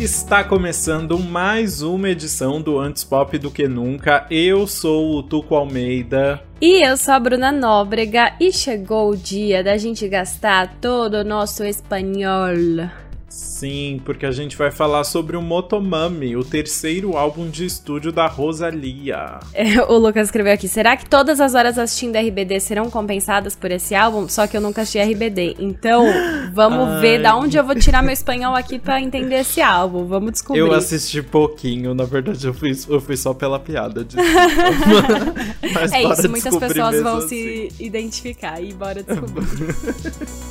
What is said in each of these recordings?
Está começando mais uma edição do Antes Pop do que Nunca. Eu sou o Tuco Almeida. E eu sou a Bruna Nóbrega e chegou o dia da gente gastar todo o nosso espanhol. Sim, porque a gente vai falar sobre o Motomami, o terceiro álbum de estúdio da Rosalia. É, o Lucas escreveu aqui: será que todas as horas assistindo RBD serão compensadas por esse álbum? Só que eu nunca assisti RBD. Então, vamos Ai. ver da onde eu vou tirar meu espanhol aqui para entender esse álbum. Vamos descobrir. Eu assisti pouquinho, na verdade, eu fui, eu fui só pela piada. Mas é isso, muitas pessoas vão assim. se identificar e bora descobrir.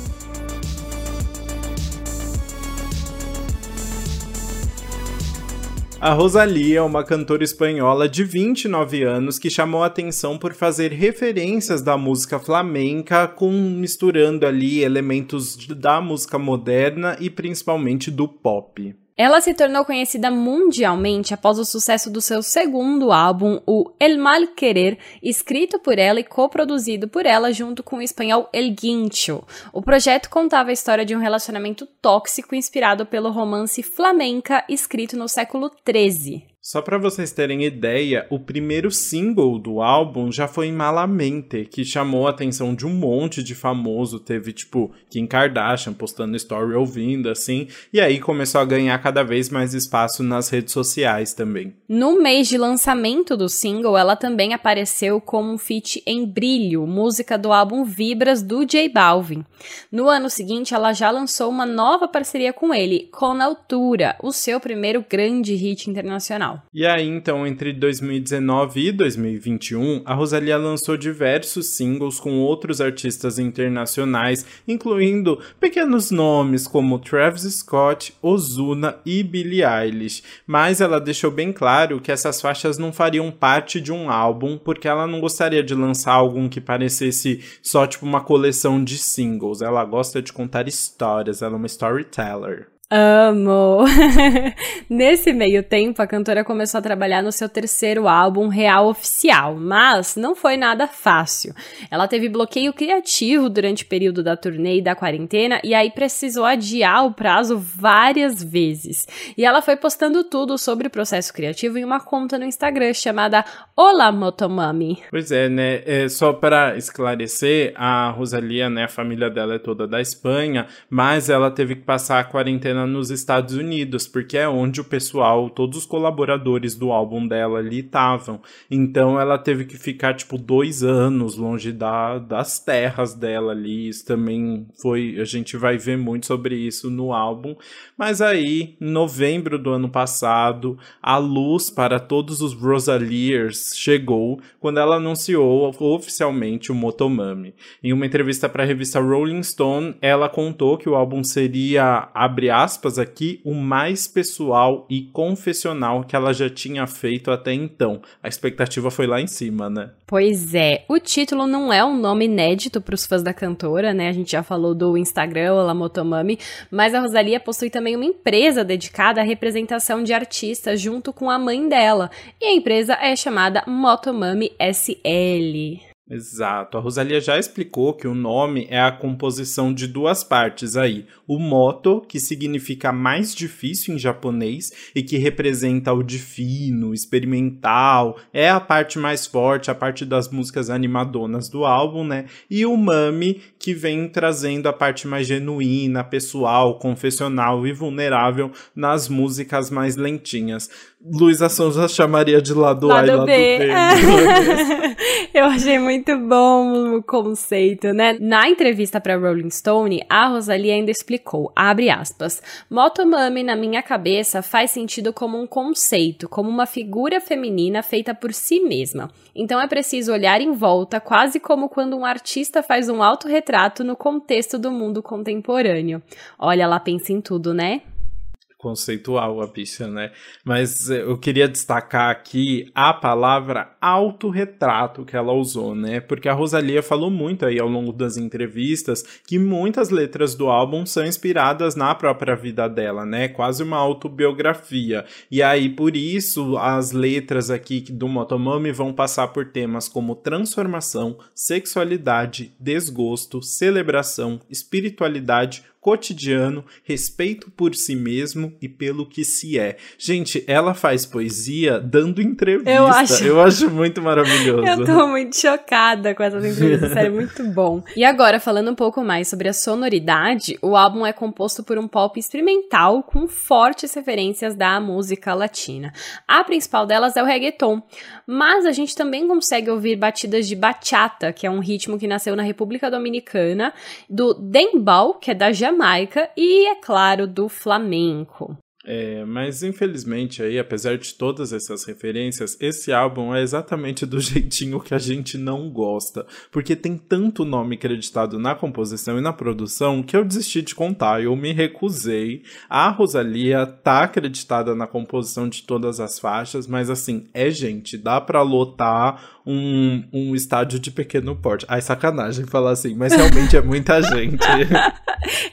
A Rosalia é uma cantora espanhola de 29 anos que chamou atenção por fazer referências da música flamenca com misturando ali elementos da música moderna e principalmente do pop. Ela se tornou conhecida mundialmente após o sucesso do seu segundo álbum, o El Mal Querer, escrito por ela e coproduzido por ela junto com o espanhol El Guincho. O projeto contava a história de um relacionamento tóxico inspirado pelo romance flamenca escrito no século XIII. Só para vocês terem ideia, o primeiro single do álbum já foi em Malamente, que chamou a atenção de um monte de famoso. Teve, tipo, Kim Kardashian postando story ouvindo, assim. E aí começou a ganhar cada vez mais espaço nas redes sociais também. No mês de lançamento do single, ela também apareceu como um feat em Brilho, música do álbum Vibras do J Balvin. No ano seguinte, ela já lançou uma nova parceria com ele, Com Altura, o seu primeiro grande hit internacional. E aí, então, entre 2019 e 2021, a Rosalia lançou diversos singles com outros artistas internacionais, incluindo pequenos nomes como Travis Scott, Ozuna e Billie Eilish. Mas ela deixou bem claro que essas faixas não fariam parte de um álbum, porque ela não gostaria de lançar algum que parecesse só tipo uma coleção de singles. Ela gosta de contar histórias, ela é uma storyteller. Amo! Nesse meio tempo, a cantora começou a trabalhar no seu terceiro álbum real oficial, mas não foi nada fácil. Ela teve bloqueio criativo durante o período da turnê e da quarentena e aí precisou adiar o prazo várias vezes. E ela foi postando tudo sobre o processo criativo em uma conta no Instagram chamada Olá Motomami. Pois é, né? É, só para esclarecer, a Rosalia, né, a família dela é toda da Espanha, mas ela teve que passar a quarentena nos Estados Unidos, porque é onde o pessoal, todos os colaboradores do álbum dela ali estavam. Então ela teve que ficar, tipo, dois anos longe da, das terras dela ali. Isso também foi. A gente vai ver muito sobre isso no álbum. Mas aí, em novembro do ano passado, a luz para todos os Rosaliers chegou quando ela anunciou oficialmente o Motomami. Em uma entrevista para a revista Rolling Stone, ela contou que o álbum seria, abre aspas, aspas aqui, o mais pessoal e confessional que ela já tinha feito até então. A expectativa foi lá em cima, né? Pois é, o título não é um nome inédito para os fãs da cantora, né? A gente já falou do Instagram, La Motomami, mas a Rosalia possui também uma empresa dedicada à representação de artistas junto com a mãe dela, e a empresa é chamada Motomami SL. Exato. A Rosalia já explicou que o nome é a composição de duas partes aí. O moto, que significa mais difícil em japonês e que representa o divino, experimental, é a parte mais forte, a parte das músicas animadonas do álbum, né? E o mami, que vem trazendo a parte mais genuína, pessoal, confessional e vulnerável nas músicas mais lentinhas. Luísa Sonza chamaria de lado, lado A e lado B. B. Eu achei muito bom o conceito, né? Na entrevista para Rolling Stone, a Rosalie ainda explicou, abre aspas, Motomami na minha cabeça faz sentido como um conceito, como uma figura feminina feita por si mesma. Então é preciso olhar em volta, quase como quando um artista faz um autorretrato no contexto do mundo contemporâneo. Olha, ela pensa em tudo, né? Conceitual a bicha, né? Mas eh, eu queria destacar aqui a palavra autorretrato que ela usou, né? Porque a Rosalia falou muito aí ao longo das entrevistas que muitas letras do álbum são inspiradas na própria vida dela, né? Quase uma autobiografia. E aí, por isso, as letras aqui do Motomami vão passar por temas como transformação, sexualidade, desgosto, celebração, espiritualidade, cotidiano, respeito por si mesmo e pelo que se é. Gente, ela faz poesia dando entrevista. Eu acho, eu acho muito maravilhoso. Eu tô muito chocada com essas entrevistas, sério, muito bom. E agora, falando um pouco mais sobre a sonoridade, o álbum é composto por um pop experimental com fortes referências da música latina. A principal delas é o reggaeton, mas a gente também consegue ouvir batidas de bachata, que é um ritmo que nasceu na República Dominicana, do dembal, que é da Jamaica, e, é claro, do flamenco. É, mas infelizmente aí, apesar de todas essas referências, esse álbum é exatamente do jeitinho que a gente não gosta, porque tem tanto nome acreditado na composição e na produção que eu desisti de contar, eu me recusei. A Rosalia tá acreditada na composição de todas as faixas, mas assim, é gente, dá para lotar um, um estádio de pequeno porte. Ai, sacanagem falar assim, mas realmente é muita gente.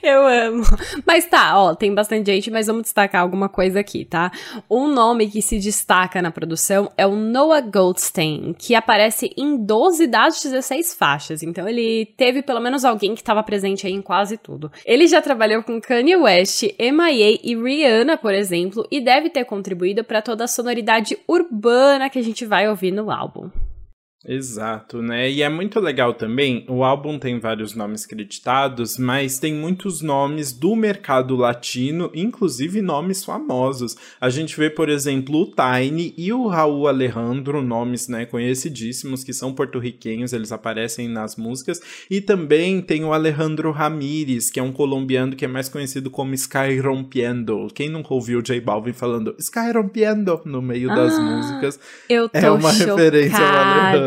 Eu amo. Mas tá, ó, tem bastante gente, mas vamos destacar alguma coisa aqui, tá? Um nome que se destaca na produção é o Noah Goldstein, que aparece em 12 das 16 faixas. Então ele teve pelo menos alguém que estava presente aí em quase tudo. Ele já trabalhou com Kanye West, MIA e Rihanna, por exemplo, e deve ter contribuído para toda a sonoridade urbana que a gente vai ouvir no álbum. Exato, né? E é muito legal também, o álbum tem vários nomes creditados, mas tem muitos nomes do mercado latino, inclusive nomes famosos. A gente vê, por exemplo, o Tiny e o Raul Alejandro, nomes né, conhecidíssimos que são porto-riquenhos, eles aparecem nas músicas. E também tem o Alejandro Ramírez, que é um colombiano que é mais conhecido como Sky Rompiendo. Quem nunca ouviu o J Balvin falando Sky Rompiendo no meio das ah, músicas? Eu tô é uma chocada. referência ao Alejandro.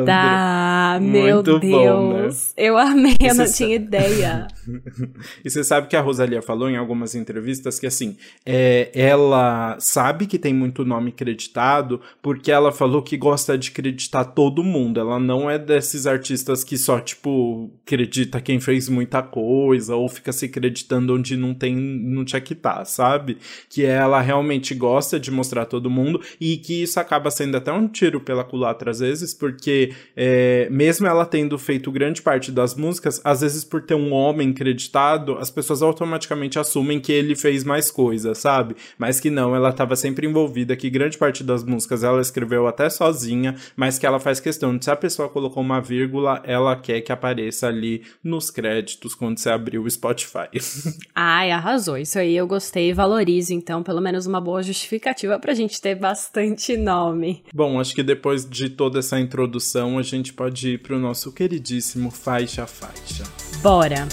Meu Muito Deus. Bom, né? Eu amei, eu não tinha ideia. e você sabe que a Rosalia falou em algumas entrevistas que, assim, é, ela sabe que tem muito nome creditado porque ela falou que gosta de acreditar todo mundo. Ela não é desses artistas que só, tipo, acredita quem fez muita coisa ou fica se acreditando onde não tem, não tinha que estar, tá, sabe? Que ela realmente gosta de mostrar todo mundo e que isso acaba sendo até um tiro pela culatra às vezes, porque é, mesmo ela tendo feito grande parte das músicas, às vezes por ter um homem creditado, as pessoas automaticamente assumem que ele fez mais coisas, sabe? Mas que não, ela estava sempre envolvida, que grande parte das músicas ela escreveu até sozinha, mas que ela faz questão de se a pessoa colocou uma vírgula, ela quer que apareça ali nos créditos quando você abrir o Spotify. Ai, arrasou. Isso aí eu gostei e valorizo, então, pelo menos uma boa justificativa pra gente ter bastante nome. Bom, acho que depois de toda essa introdução a gente pode ir para o nosso queridíssimo Faixa Faixa. Bora!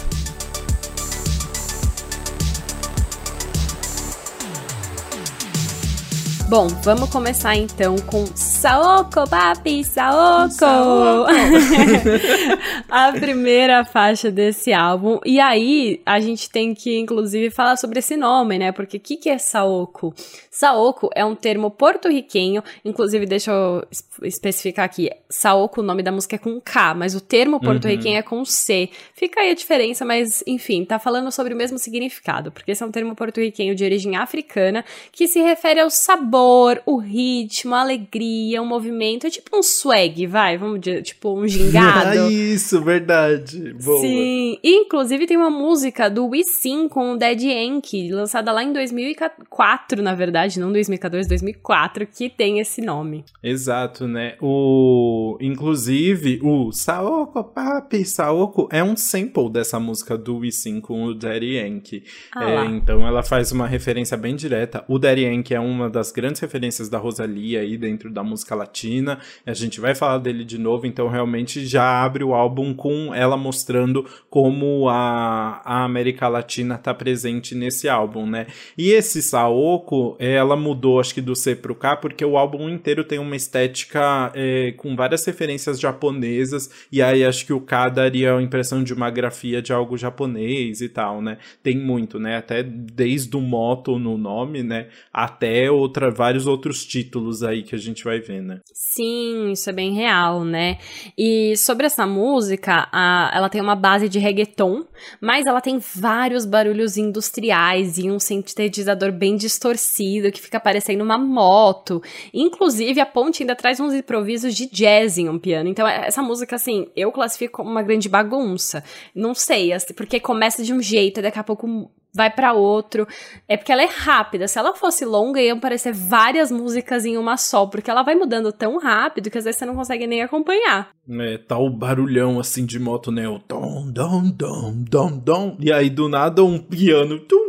Bom, vamos começar então com Saoko, papi, Saoko! Saoko. a primeira faixa desse álbum. E aí, a gente tem que, inclusive, falar sobre esse nome, né? Porque o que, que é Saoko? Saoko é um termo porto-riquenho, inclusive, deixa eu especificar aqui. Saoko, o nome da música é com K, mas o termo porto-riquenho uhum. é com C. Fica aí a diferença, mas, enfim, tá falando sobre o mesmo significado, porque esse é um termo porto-riquenho de origem africana que se refere ao sabor o ritmo, a alegria, o movimento. É tipo um swag, vai, vamos dizer, tipo um gingado. Isso, verdade. Boa. Sim, e, inclusive tem uma música do Sim com o Dead Yankee, lançada lá em 2004, na verdade, não 2014, 2004, que tem esse nome. Exato, né? O inclusive o Saoko Papi Saoko é um sample dessa música do Sim com o Daddy Yankee. Ah é, então ela faz uma referência bem direta. O Daddy Yankee é uma das grandes grandes referências da Rosalia aí dentro da música latina. A gente vai falar dele de novo, então realmente já abre o álbum com ela mostrando como a, a América Latina está presente nesse álbum, né? E esse Saoko, ela mudou acho que do C pro K, porque o álbum inteiro tem uma estética é, com várias referências japonesas, e aí acho que o K daria a impressão de uma grafia de algo japonês e tal, né? Tem muito, né? Até desde o moto no nome, né? Até outra vários outros títulos aí que a gente vai ver, né? Sim, isso é bem real, né? E sobre essa música, a, ela tem uma base de reggaeton, mas ela tem vários barulhos industriais e um sintetizador bem distorcido que fica parecendo uma moto. Inclusive, a ponte ainda traz uns improvisos de jazz em um piano. Então, essa música, assim, eu classifico como uma grande bagunça. Não sei, porque começa de um jeito e daqui a pouco vai para outro. É porque ela é rápida. Se ela fosse longa, iam aparecer várias músicas em uma só, porque ela vai mudando tão rápido que às vezes você não consegue nem acompanhar. É, tá o barulhão assim de moto, né? O dom, dom, dom, dom, dom. E aí do nada um piano, tum,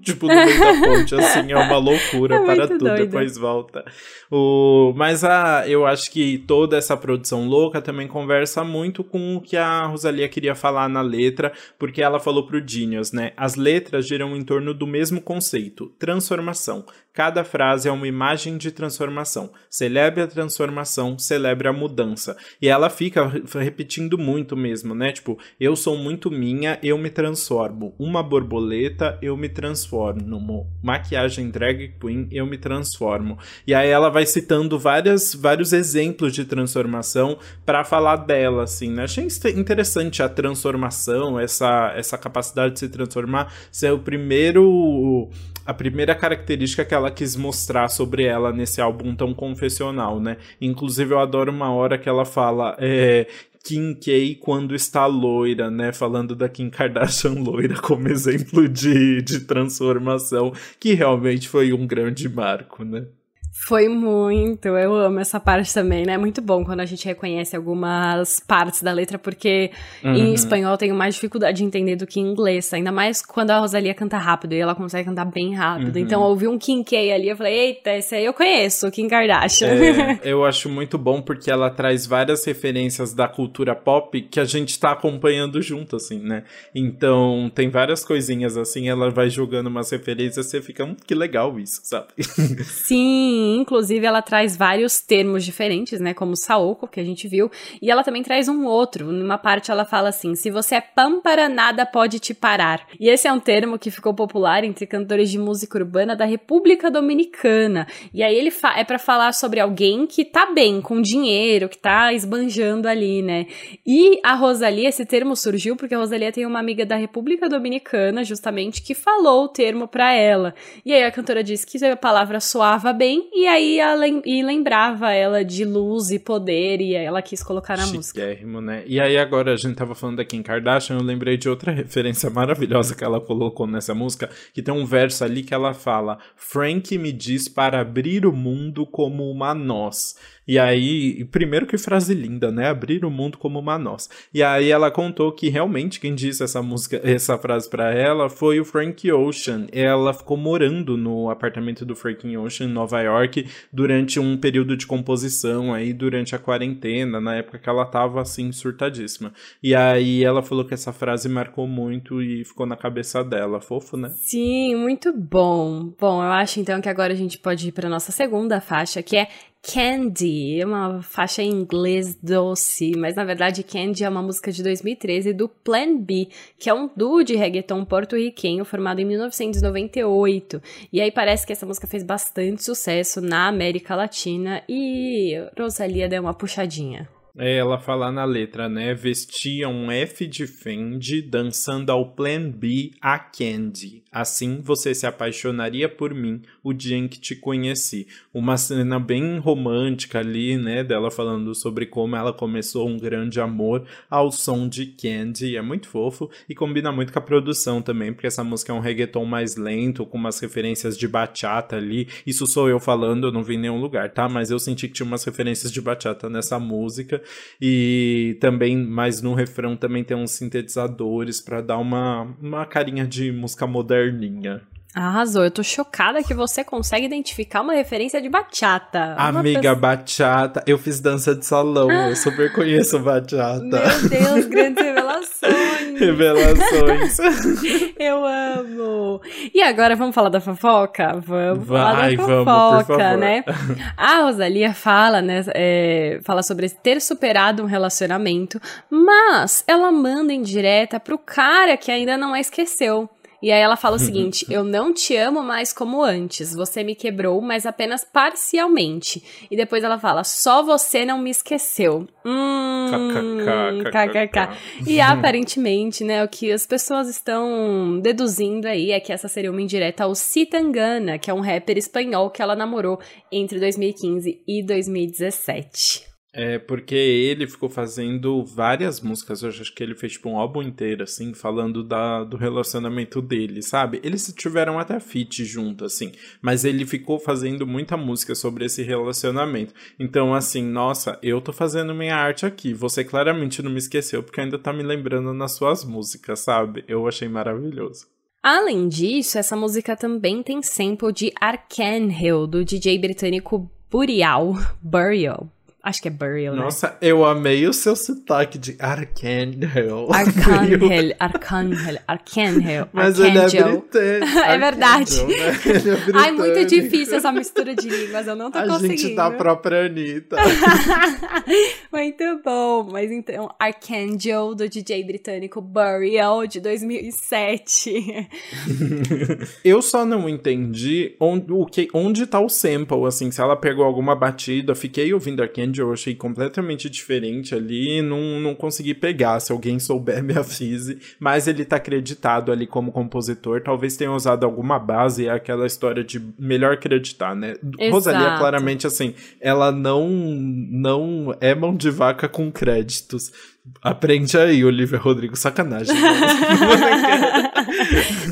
tipo no meio da ponte, assim, é uma loucura é para tudo, doido. depois volta. O, mas a, eu acho que toda essa produção louca também conversa muito com o que a Rosalia queria falar na letra, porque ela falou pro Genius, né? As letras giram em torno do mesmo conceito, transformação. Cada frase é uma imagem de transformação. Celebre a transformação, celebre a mudança. E ela fica repetindo muito mesmo, né? Tipo, eu sou muito minha, eu me transformo. Uma borboleta, eu me transformo. Maquiagem drag queen, eu me transformo. E aí ela vai citando várias, vários exemplos de transformação para falar dela, assim, né? Achei interessante a transformação, essa, essa capacidade de se transformar, ser o primeiro a primeira característica que ela quis mostrar sobre ela nesse álbum tão confessional, né? Inclusive, eu adoro uma hora que ela fala. É, Kim K quando está loira, né? Falando da Kim Kardashian loira como exemplo de, de transformação, que realmente foi um grande marco, né? Foi muito, eu amo essa parte também, né? É muito bom quando a gente reconhece algumas partes da letra, porque uhum. em espanhol eu tenho mais dificuldade de entender do que em inglês, ainda mais quando a Rosalia canta rápido e ela consegue cantar bem rápido. Uhum. Então eu ouvi um Kim K ali, eu falei, eita, esse aí eu conheço, Kim Kardashian. É, eu acho muito bom porque ela traz várias referências da cultura pop que a gente tá acompanhando junto, assim, né? Então tem várias coisinhas assim, ela vai jogando umas referências, você fica, hum, que legal isso, sabe? Sim, inclusive, ela traz vários termos diferentes, né? Como Saoko, que a gente viu. E ela também traz um outro. Numa parte ela fala assim: se você é pâmpara, nada pode te parar. E esse é um termo que ficou popular entre cantores de música urbana da República Dominicana. E aí ele é para falar sobre alguém que tá bem, com dinheiro, que tá esbanjando ali, né? E a Rosalia, esse termo surgiu porque a Rosalia tem uma amiga da República Dominicana, justamente, que falou o termo para ela. E aí a cantora disse que a palavra soava bem e aí lem e lembrava ela de luz e poder, e ela quis colocar na música. né? E aí agora a gente tava falando da Kim Kardashian, eu lembrei de outra referência maravilhosa que ela colocou nessa música, que tem um verso ali que ela fala: Frank me diz para abrir o mundo como uma noz. E aí, primeiro que frase linda, né? Abrir o mundo como uma noz. E aí ela contou que realmente quem disse essa música, essa frase para ela foi o Frank Ocean. Ela ficou morando no apartamento do Frank Ocean em Nova York durante um período de composição aí durante a quarentena, na época que ela tava assim surtadíssima. E aí ela falou que essa frase marcou muito e ficou na cabeça dela. Fofo, né? Sim, muito bom. Bom, eu acho então que agora a gente pode ir para nossa segunda faixa, que é Candy, uma faixa em inglês doce, mas na verdade Candy é uma música de 2013 do Plan B, que é um duo de reggaeton porto-riquenho formado em 1998. E aí parece que essa música fez bastante sucesso na América Latina e Rosalia deu uma puxadinha. É, ela fala na letra, né? Vestia um F de Fendi, dançando ao Plan B a Candy. Assim você se apaixonaria por mim o dia em que te conheci. Uma cena bem romântica ali, né? Dela falando sobre como ela começou um grande amor ao som de Candy. É muito fofo e combina muito com a produção também, porque essa música é um reggaeton mais lento, com umas referências de bachata ali. Isso sou eu falando, eu não vi em nenhum lugar, tá? Mas eu senti que tinha umas referências de bachata nessa música. E também, mas no refrão também tem uns sintetizadores para dar uma, uma carinha de música moderninha. Arrasou, eu tô chocada que você consegue identificar uma referência de bachata. Amiga, pessoa... bachata, eu fiz dança de salão, eu super conheço bachata. Meu Deus, grandes revelações. Revelações. eu amo. E agora vamos falar da fofoca? Vamos Vai, falar da fofoca, vamos, né? A Rosalia fala, né, é, fala sobre ter superado um relacionamento, mas ela manda em direta pro cara que ainda não a esqueceu. E aí ela fala o seguinte: Eu não te amo mais como antes. Você me quebrou, mas apenas parcialmente. E depois ela fala: Só você não me esqueceu. Hum. KKK. E aparentemente, né, o que as pessoas estão deduzindo aí é que essa seria uma indireta ao Citangana, que é um rapper espanhol que ela namorou entre 2015 e 2017. É, porque ele ficou fazendo várias músicas, eu acho que ele fez tipo um álbum inteiro, assim, falando da, do relacionamento dele, sabe? Eles tiveram até feat junto, assim, mas ele ficou fazendo muita música sobre esse relacionamento. Então, assim, nossa, eu tô fazendo minha arte aqui, você claramente não me esqueceu, porque ainda tá me lembrando nas suas músicas, sabe? Eu achei maravilhoso. Além disso, essa música também tem sample de Arcangel, do DJ britânico Burial, Burial, Acho que é Burial, né? Nossa, eu amei o seu sotaque de Arcangel. Arcangel, Arcangel, Arcangel. Mas ele é britânico. é verdade. Né? Ele é Ai, muito difícil essa mistura de línguas, eu não tô a conseguindo. A gente tá própria Anitta. muito bom. Mas então, Arcangel, do DJ britânico Burial, de 2007. eu só não entendi onde, o que, onde tá o sample, assim, se ela pegou alguma batida, fiquei ouvindo Arcangel eu achei completamente diferente ali, não, não consegui pegar, se alguém souber me avise, mas ele tá acreditado ali como compositor, talvez tenha usado alguma base, é aquela história de melhor acreditar, né? Exato. Rosalia, claramente, assim, ela não, não é mão de vaca com créditos. Aprende aí, Olivia Rodrigo, sacanagem.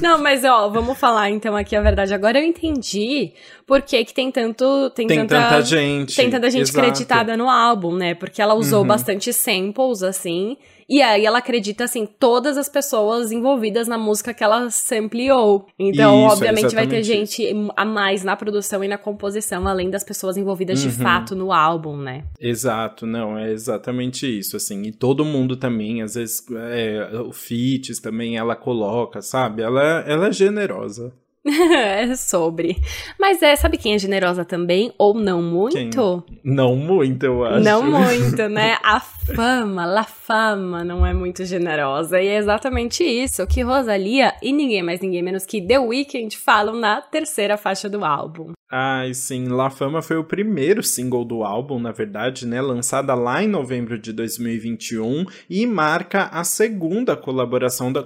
Não, mas ó, vamos falar então aqui a verdade. Agora eu entendi por que, que tem tanto. Tem, tem tanta, tanta, gente. Tem tanta gente exato. creditada no álbum, né? Porque ela usou uhum. bastante samples, assim. E aí ela acredita, assim, todas as pessoas envolvidas na música que ela sampleou. Então, Isso, obviamente, vai ter gente a mais na produção e na composição, além das pessoas envolvidas uhum. de fato no álbum, né? Exato, não, é exatamente isso, assim. E todo mundo também, às vezes, é, o feats também ela coloca, sabe? Ela, ela é generosa. é sobre. Mas é, sabe quem é generosa também? Ou não muito? Quem? Não muito, eu acho. Não muito, né? A fama, La Fama não é muito generosa. E é exatamente isso que Rosalia e ninguém mais, ninguém menos que The Weeknd falam na terceira faixa do álbum. Ai, sim, La Fama foi o primeiro single do álbum, na verdade, né? Lançada lá em novembro de 2021 e marca a segunda colaboração da,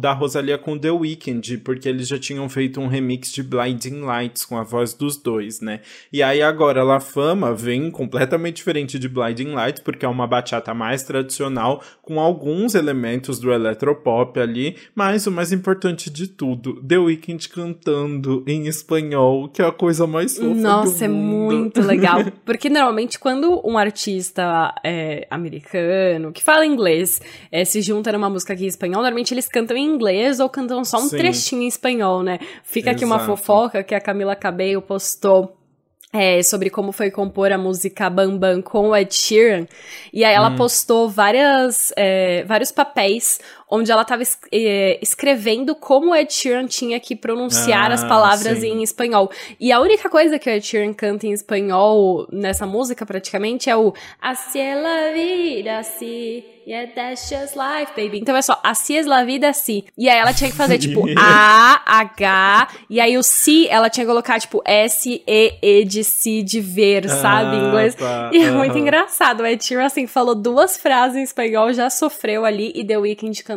da Rosalia com The Weeknd, porque eles já tinham feito um remix de Blinding Lights com a voz dos dois, né? E aí agora La Fama vem completamente diferente de Blinding Lights, porque é uma bachata mais tradicional, com alguns elementos do eletropop ali, mas o mais importante de tudo, The Weeknd cantando em espanhol, que é a coisa coisa mais fofa Nossa, é muito legal. Porque normalmente quando um artista é, americano, que fala inglês, é, se junta numa música aqui em espanhol, normalmente eles cantam em inglês ou cantam só um Sim. trechinho em espanhol, né? Fica Exato. aqui uma fofoca que a Camila Cabello postou é, sobre como foi compor a música Bam Bam com o Ed Sheeran. E aí ela hum. postou várias, é, vários papéis onde ela estava es é, escrevendo como o Ed Sheeran tinha que pronunciar ah, as palavras sim. em espanhol. E a única coisa que o Ed Sheeran canta em espanhol nessa música, praticamente, é o Así es la vida, así... Yeah, that's just life, baby. Então é só, assim é la vida, si. E aí ela tinha que fazer, tipo, A, H, e aí o si, ela tinha que colocar, tipo, S, E, E de si, de ver, sabe, em ah, inglês. Tá. E é muito engraçado. O Ed Sheeran, assim, falou duas frases em espanhol, já sofreu ali, e The Weeknd cantou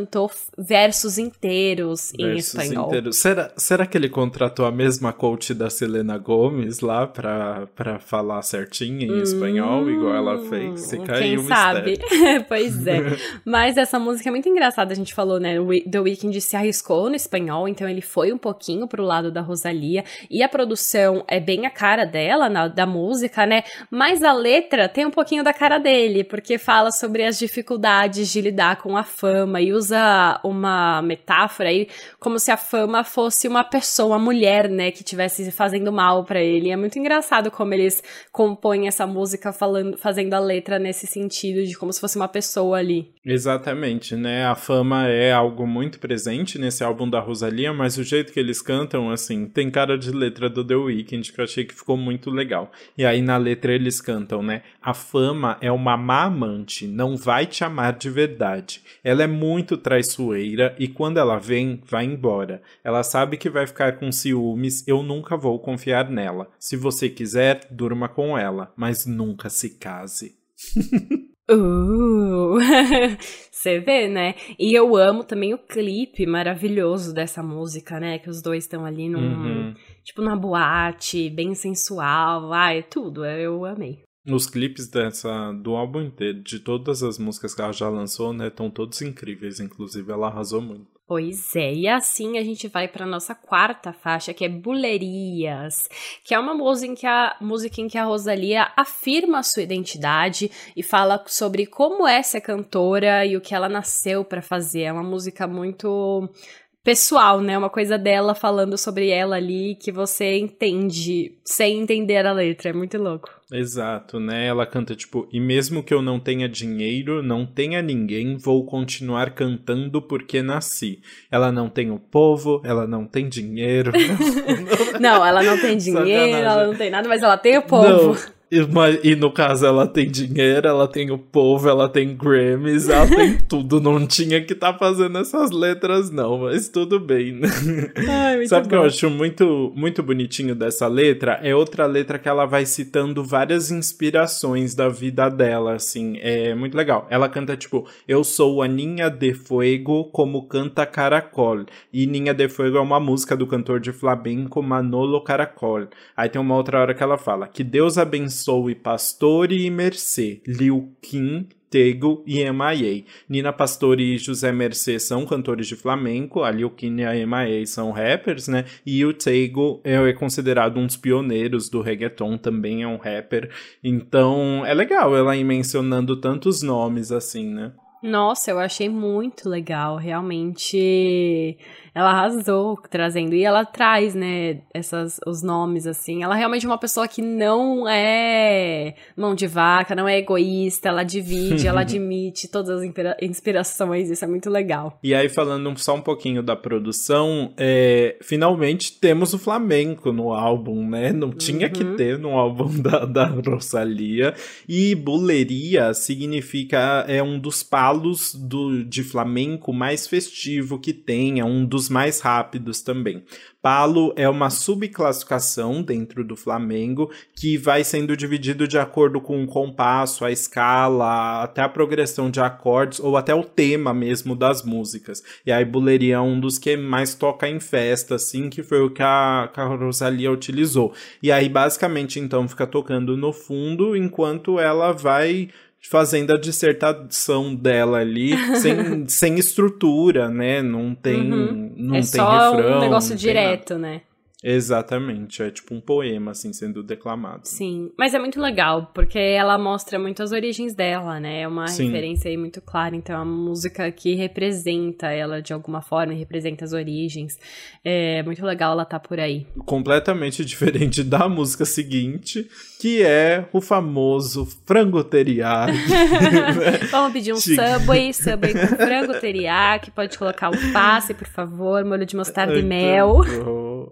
versos inteiros em versos espanhol. Inteiros. Será, será que ele contratou a mesma coach da Selena Gomes lá pra, pra falar certinho em hum, espanhol, igual ela fez? Fica quem aí um sabe? pois é. Mas essa música é muito engraçada, a gente falou, né? The Weeknd se arriscou no espanhol, então ele foi um pouquinho pro lado da Rosalia. E a produção é bem a cara dela, na, da música, né? Mas a letra tem um pouquinho da cara dele, porque fala sobre as dificuldades de lidar com a fama e usa uma metáfora aí como se a fama fosse uma pessoa, uma mulher, né? Que estivesse fazendo mal para ele. É muito engraçado como eles compõem essa música falando, fazendo a letra nesse sentido de como se fosse uma pessoa ali. Exatamente, né? A fama é algo muito presente nesse álbum da Rosalia, mas o jeito que eles cantam, assim, tem cara de letra do The Weeknd, que eu achei que ficou muito legal. E aí na letra eles cantam, né? A fama é uma má amante, não vai te amar de verdade. Ela é muito traiçoeira e quando ela vem, vai embora. Ela sabe que vai ficar com ciúmes, eu nunca vou confiar nela. Se você quiser, durma com ela, mas nunca se case. Uh, você vê, né? E eu amo também o clipe maravilhoso dessa música, né? Que os dois estão ali num, uhum. tipo, na boate, bem sensual, ai, tudo, eu amei. Os clipes dessa, do álbum inteiro, de todas as músicas que ela já lançou, né, estão todos incríveis, inclusive ela arrasou muito. Pois é, e assim a gente vai para nossa quarta faixa, que é Bulerias, que é uma música em que a, música em que a Rosalia afirma a sua identidade e fala sobre como é ser cantora e o que ela nasceu para fazer. É uma música muito pessoal, né? Uma coisa dela falando sobre ela ali que você entende sem entender a letra. É muito louco. Exato, né? Ela canta tipo, e mesmo que eu não tenha dinheiro, não tenha ninguém, vou continuar cantando porque nasci. Ela não tem o povo, ela não tem dinheiro. não, ela não tem dinheiro, ela não tem nada, mas ela tem o povo. Não. E, e, no caso, ela tem dinheiro, ela tem o povo, ela tem Grammys, ela tem tudo. Não tinha que estar tá fazendo essas letras, não, mas tudo bem. Né? Ai, Sabe o que eu acho muito, muito bonitinho dessa letra? É outra letra que ela vai citando várias inspirações da vida dela, assim. É muito legal. Ela canta tipo: Eu sou a Ninha de Fuego, como canta Caracol. E Ninha de Fuego é uma música do cantor de flamenco Manolo Caracol. Aí tem uma outra hora que ela fala: Que Deus abençoe Soul Pastore e Mercê, Liu Kim, Tego e M.I.A. Nina Pastore e José Mercê são cantores de flamenco, a Liu Kim e a M.I.A. são rappers, né? E o Tego é considerado um dos pioneiros do reggaeton, também é um rapper. Então é legal ela ir mencionando tantos nomes assim, né? Nossa, eu achei muito legal, realmente ela arrasou trazendo. E ela traz, né, essas, os nomes, assim. Ela realmente é uma pessoa que não é mão de vaca, não é egoísta, ela divide, ela admite todas as inspirações, isso é muito legal. E aí, falando só um pouquinho da produção, é, finalmente temos o flamenco no álbum, né? Não tinha uhum. que ter no álbum da, da Rosalia. E buleria significa, é um dos palos do, de flamenco mais festivo que tem, é um dos mais rápidos também. Palo é uma subclassificação dentro do Flamengo que vai sendo dividido de acordo com o compasso, a escala, até a progressão de acordes ou até o tema mesmo das músicas. E aí Buleria é um dos que mais toca em festa, assim, que foi o que a, que a Rosalia utilizou. E aí basicamente então fica tocando no fundo enquanto ela vai fazendo a dissertação dela ali sem, sem estrutura, né? Não tem, uhum. não é tem só refrão. um negócio direto, né? Exatamente, é tipo um poema, assim, sendo declamado. Sim, mas é muito legal, porque ela mostra muito as origens dela, né? É uma Sim. referência aí muito clara, então é uma música que representa ela de alguma forma, representa as origens. É muito legal ela estar tá por aí. Completamente diferente da música seguinte, que é o famoso frango teriyaki. Vamos pedir um Subway, Subway com frango teriyaki, pode colocar alface, por favor, molho de mostarda e mel.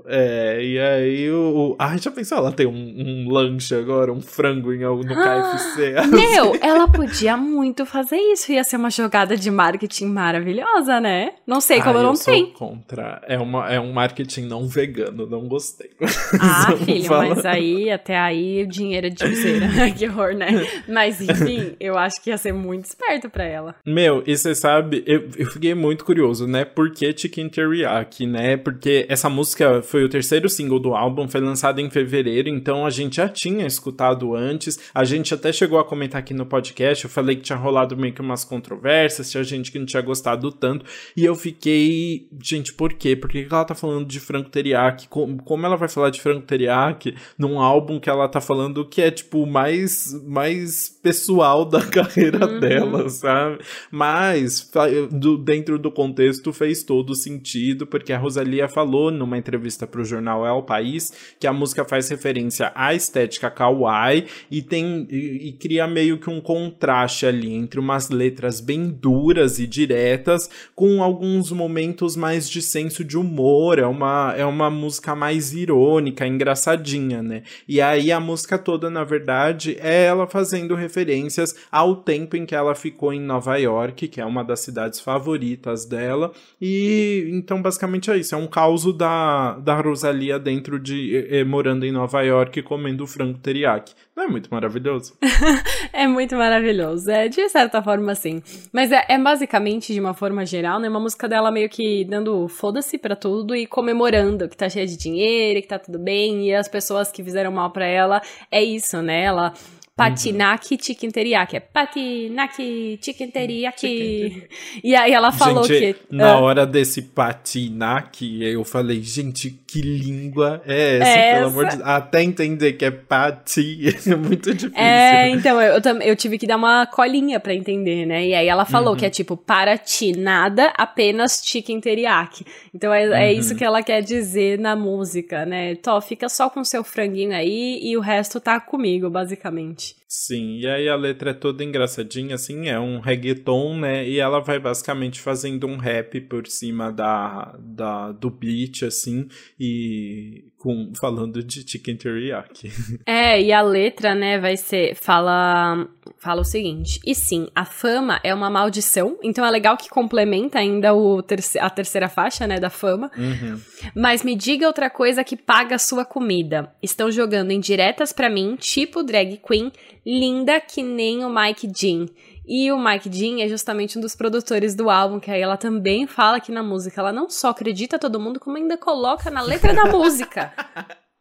É, é, e aí o. Ai, já pensou? Ela tem um, um lanche agora, um frango em, no KFC. Meu, ela podia muito fazer isso. Ia ser uma jogada de marketing maravilhosa, né? Não sei como não eu tem. Sou contra. É, uma, é um marketing não vegano, não gostei. Ah, filho, falar. mas aí, até aí, o dinheiro é de pulseira. que horror, né? Mas enfim, eu acho que ia ser muito esperto pra ela. Meu, e você sabe, eu, eu fiquei muito curioso, né? Por que Chicken Teriyaki, né? Porque essa música foi o terceiro single do álbum, foi lançado em fevereiro, então a gente já tinha escutado antes. A gente até chegou a comentar aqui no podcast, eu falei que tinha rolado meio que umas controvérsias, tinha gente que não tinha gostado tanto, e eu fiquei, gente, por quê? Por que ela tá falando de Franco Teriyaki? Como, ela vai falar de Franco Teriyaki num álbum que ela tá falando que é, tipo, mais, mais pessoal da carreira uhum. dela, sabe? Mas, do, dentro do contexto, fez todo sentido, porque a Rosalia falou numa entrevista entrevista para o jornal É o País que a música faz referência à estética kawaii e tem e, e cria meio que um contraste ali entre umas letras bem duras e diretas com alguns momentos mais de senso de humor. É uma, é uma música mais irônica, engraçadinha, né? E aí a música toda, na verdade, é ela fazendo referências ao tempo em que ela ficou em Nova York, que é uma das cidades favoritas dela. E então, basicamente é isso. É um caos da, da Rosalia dentro de. Morando em Nova York comendo frango teriyaki. Não é muito maravilhoso? é muito maravilhoso. É, de certa forma, sim. Mas é, é, basicamente, de uma forma geral, né? Uma música dela meio que dando foda-se pra tudo e comemorando que tá cheia de dinheiro, que tá tudo bem. E as pessoas que fizeram mal pra ela, é isso, né? Ela Patinaki chicken teriyaki. É patinaki chicken teriyaki. E aí ela falou gente, que... Na uh, hora desse patinaki, eu falei, gente, que língua é essa, é pelo essa? amor de Deus. Até entender que é pati é muito difícil. É, então, eu, eu, eu tive que dar uma colinha pra entender, né? E aí ela falou uhum. que é tipo, para ti, nada, apenas chicken teriyaki. Então é, é uhum. é isso que ela quer dizer na música, né? Tó, fica só com seu franguinho aí e o resto tá comigo, basicamente. Sim, e aí a letra é toda engraçadinha, assim, é um reggaeton, né? E ela vai basicamente fazendo um rap por cima da, da do beat, assim, e com falando de chicken teriyaki. É, e a letra, né, vai ser fala fala o seguinte: "E sim, a fama é uma maldição". Então é legal que complementa ainda o terce a terceira faixa, né, da fama. Uhum. Mas me diga outra coisa que paga a sua comida. Estão jogando indiretas para mim, tipo drag queen, linda que nem o Mike Jean. E o Mike Jean é justamente um dos produtores do álbum, que aí ela também fala aqui na música. Ela não só acredita todo mundo, como ainda coloca na letra da música.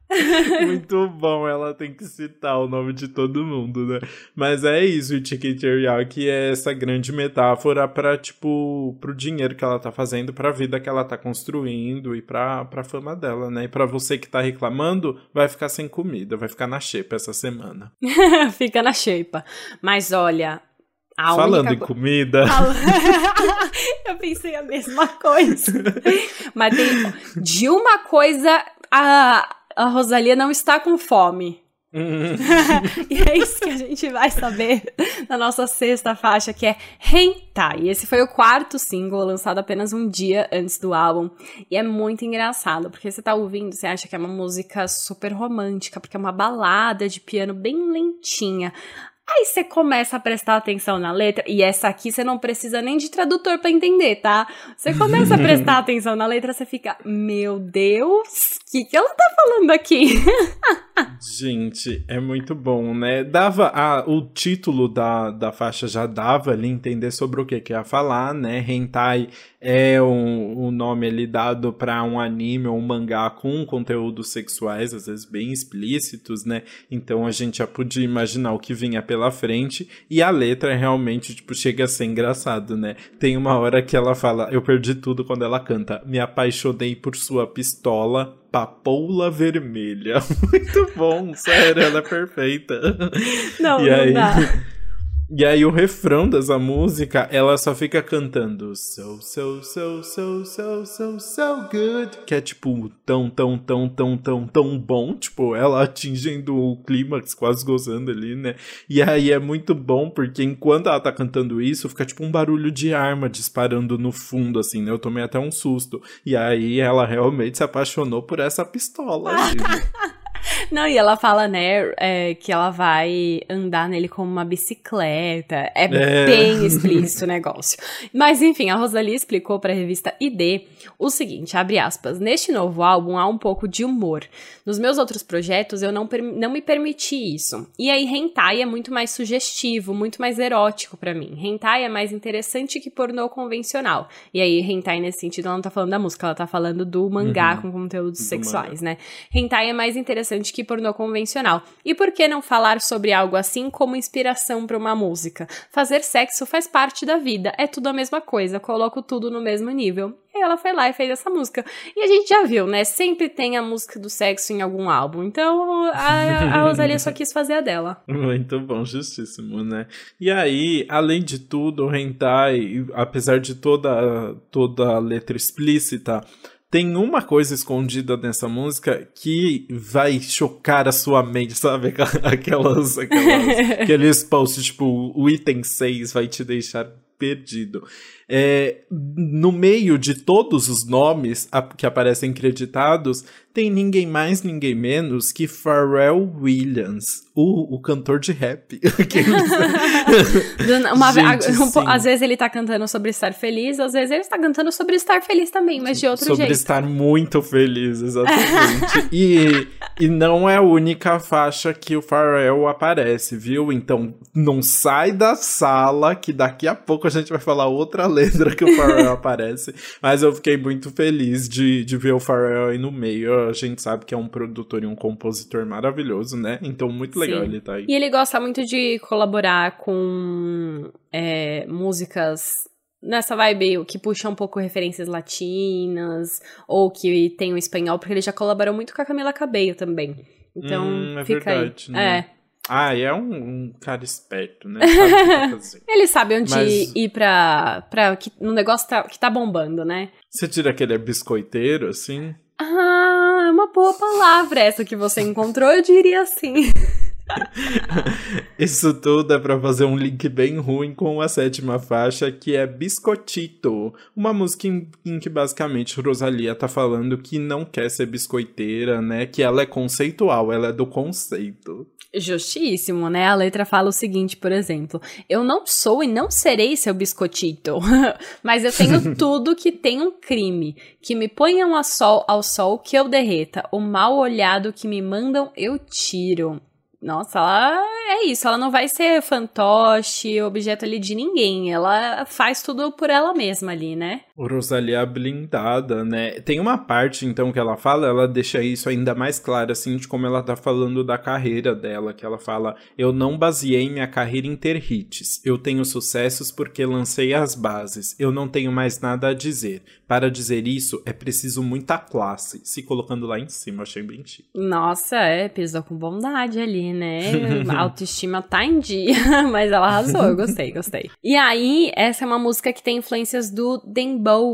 Muito bom, ela tem que citar o nome de todo mundo, né? Mas é isso, o Chicken Teriyaki é essa grande metáfora para tipo, pro dinheiro que ela tá fazendo, pra vida que ela tá construindo e pra, pra fama dela, né? E pra você que tá reclamando, vai ficar sem comida, vai ficar na xepa essa semana. Fica na xepa. Mas olha, a Falando única... em comida. Eu pensei a mesma coisa. Mas tem... de uma coisa, a, a Rosalia não está com fome. e é isso que a gente vai saber na nossa sexta faixa, que é Hentai. E esse foi o quarto single, lançado apenas um dia antes do álbum. E é muito engraçado, porque você tá ouvindo, você acha que é uma música super romântica, porque é uma balada de piano bem lentinha. Aí você começa a prestar atenção na letra, e essa aqui você não precisa nem de tradutor para entender, tá? Você começa a prestar atenção na letra, você fica, meu Deus, o que, que ela tá falando aqui? Gente, é muito bom, né? Dava a, o título da, da faixa já dava ali entender sobre o que que ia falar, né? Hentai é um, um nome ali dado para um anime ou um mangá com conteúdos sexuais, às vezes bem explícitos, né? Então a gente já podia imaginar o que vinha pela frente e a letra realmente tipo chega a ser engraçado, né? Tem uma hora que ela fala, eu perdi tudo quando ela canta, me apaixonei por sua pistola papoula vermelha. Muito bom, sério, ela é perfeita. Não, e não aí... dá. E aí o refrão dessa música, ela só fica cantando so, so, so, so, so, so, so good. Que é tipo tão, tão, tão, tão, tão, tão bom. Tipo, ela atingindo o clímax, quase gozando ali, né? E aí é muito bom, porque enquanto ela tá cantando isso, fica tipo um barulho de arma disparando no fundo, assim, né? Eu tomei até um susto. E aí ela realmente se apaixonou por essa pistola. Não, e ela fala, né, é, que ela vai andar nele como uma bicicleta. É, é, bem explícito o negócio. Mas enfim, a Rosalie explicou para a revista ID o seguinte, abre aspas, neste novo álbum há um pouco de humor. Nos meus outros projetos eu não, não me permiti isso. E aí hentai é muito mais sugestivo, muito mais erótico para mim. Hentai é mais interessante que pornô convencional. E aí hentai nesse sentido ela não tá falando da música, ela tá falando do mangá uhum. com conteúdos do sexuais, né? Hentai é mais interessante que pornô convencional. E por que não falar sobre algo assim como inspiração para uma música? Fazer sexo faz parte da vida, é tudo a mesma coisa, coloco tudo no mesmo nível. E ela foi lá e fez essa música. E a gente já viu, né? Sempre tem a música do sexo em algum álbum. Então a, a Rosalia só quis fazer a dela. Muito bom, justíssimo, né? E aí, além de tudo, o Hentai, apesar de toda, toda a letra explícita, tem uma coisa escondida nessa música que vai chocar a sua mente, sabe? Aquelas, aquelas aqueles posts, tipo, o item 6 vai te deixar perdido. É, no meio de todos os nomes que aparecem creditados, tem ninguém mais, ninguém menos que Pharrell Williams, o, o cantor de rap. Uma, Gente, a, às vezes ele tá cantando sobre estar feliz, às vezes ele está cantando sobre estar feliz também, mas de outro sobre jeito. Sobre estar muito feliz, exatamente. e, e não é a única faixa que o Pharrell aparece, viu? Então não sai da sala, que daqui a pouco a gente vai falar outra letra que o Pharrell aparece. Mas eu fiquei muito feliz de, de ver o Pharrell aí no meio. A gente sabe que é um produtor e um compositor maravilhoso, né? Então, muito legal Sim. ele tá aí. E ele gosta muito de colaborar com é, músicas nessa vibe que puxa um pouco referências latinas ou que tem o espanhol, porque ele já colaborou muito com a Camila Cabello também. Então, hum, é fica verdade, aí. Né? É. Ah, e é um, um, cara esperto, né? Sabe ele sabe onde Mas... ir pra, pra que, no negócio tá, que tá bombando, né? Você tira que ele é biscoiteiro, assim? Ah, é uma boa palavra essa que você encontrou, eu diria assim. Isso tudo é para fazer um link bem ruim com a sétima faixa, que é Biscottito, uma música em, em, que basicamente Rosalia tá falando que não quer ser biscoiteira, né? Que ela é conceitual, ela é do conceito. Justíssimo, né? A letra fala o seguinte, por exemplo: Eu não sou e não serei seu biscoitito, mas eu tenho tudo que tem um crime, que me ponham ao sol, ao sol que eu derreta, o mal olhado que me mandam eu tiro. Nossa, ela é isso, ela não vai ser fantoche, objeto ali de ninguém, ela faz tudo por ela mesma ali, né? Rosalia blindada, né? Tem uma parte, então, que ela fala, ela deixa isso ainda mais claro, assim, de como ela tá falando da carreira dela, que ela fala, eu não baseei minha carreira em ter hits, eu tenho sucessos porque lancei as bases, eu não tenho mais nada a dizer. Para dizer isso, é preciso muita classe, se colocando lá em cima, achei bem chique. Nossa, é, pisou com bondade ali, né? A autoestima tá em dia, mas ela arrasou, eu gostei, gostei. E aí, essa é uma música que tem influências do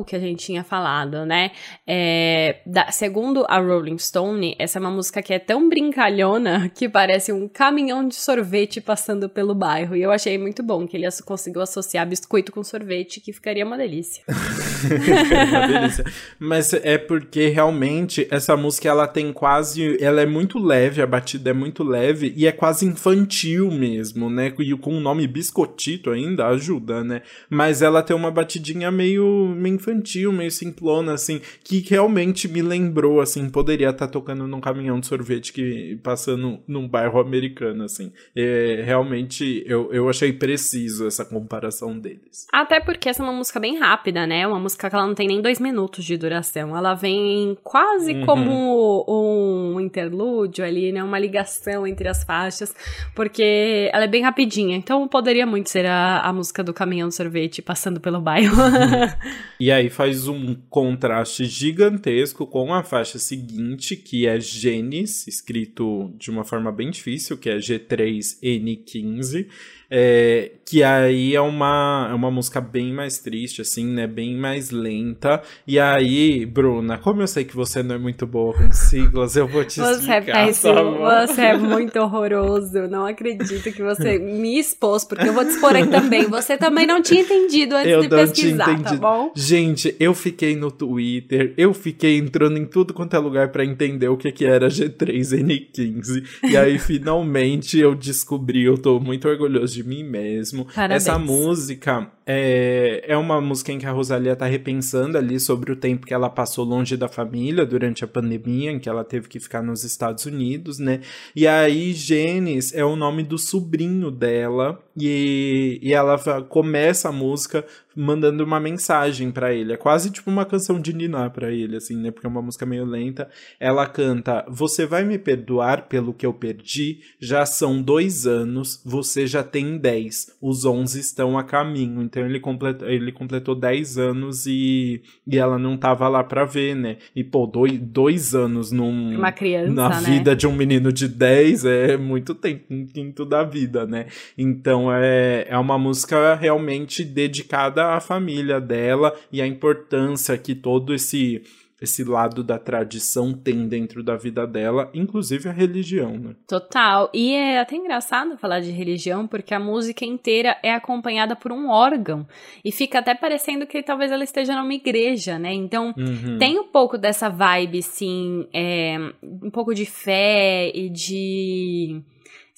Que a gente tinha falado, né? É, da, segundo a Rolling Stone, essa é uma música que é tão brincalhona que parece um caminhão de sorvete passando pelo bairro. E eu achei muito bom que ele conseguiu associar biscoito com sorvete, que ficaria uma delícia. uma delícia. Mas é porque realmente essa música ela tem quase. Ela é muito leve, a batida é muito leve e é quase infantil mesmo, né? E com o nome Biscotito ainda ajuda, né? Mas ela tem uma batidinha meio, meio infantil, meio simplona, assim, que realmente me lembrou, assim, poderia estar tá tocando num caminhão de sorvete que passando num bairro americano, assim. É, realmente eu, eu achei preciso essa comparação deles. Até porque essa é uma música bem rápida, né? Uma música que ela não tem nem dois minutos de duração. Ela vem quase uhum. como um interlúdio ali, né? Uma ligação entre as faixas, porque ela é bem rapidinha. Então poderia muito ser a, a música do caminhão de sorvete passando pelo bairro. e aí faz um contraste gigantesco com a faixa seguinte, que é Genes, escrito de uma forma bem difícil, que é G3N15. É, que aí é uma, é uma música bem mais triste, assim, né? Bem mais lenta. E aí, Bruna, como eu sei que você não é muito boa com siglas, eu vou te você é explicar. Você é péssimo, você é muito horroroso. Eu não acredito que você me expôs, porque eu vou te expor aqui também. Você também não tinha entendido antes eu de pesquisar, tá bom? Gente, eu fiquei no Twitter, eu fiquei entrando em tudo quanto é lugar para entender o que, que era G3N15. E aí, finalmente, eu descobri, eu tô muito orgulhoso de de mim mesmo. Parabéns. Essa música é, é uma música em que a Rosalia tá repensando ali sobre o tempo que ela passou longe da família durante a pandemia, em que ela teve que ficar nos Estados Unidos, né? E aí, Genes é o nome do sobrinho dela, e, e ela começa a música mandando uma mensagem para ele. É quase tipo uma canção de Niná para ele, assim, né? Porque é uma música meio lenta. Ela canta: Você vai me perdoar pelo que eu perdi? Já são dois anos, você já tem dez. Os onze estão a caminho. Então ele completou, ele completou dez anos e, e ela não tava lá pra ver, né? E, pô, dois, dois anos num, uma criança, na né? vida de um menino de dez é muito tempo, um quinto da vida, né? Então é, é uma música realmente dedicada à família dela e à importância que todo esse esse lado da tradição tem dentro da vida dela, inclusive a religião, né? Total. E é até engraçado falar de religião, porque a música inteira é acompanhada por um órgão. E fica até parecendo que talvez ela esteja numa igreja, né? Então, uhum. tem um pouco dessa vibe, sim, é, um pouco de fé e de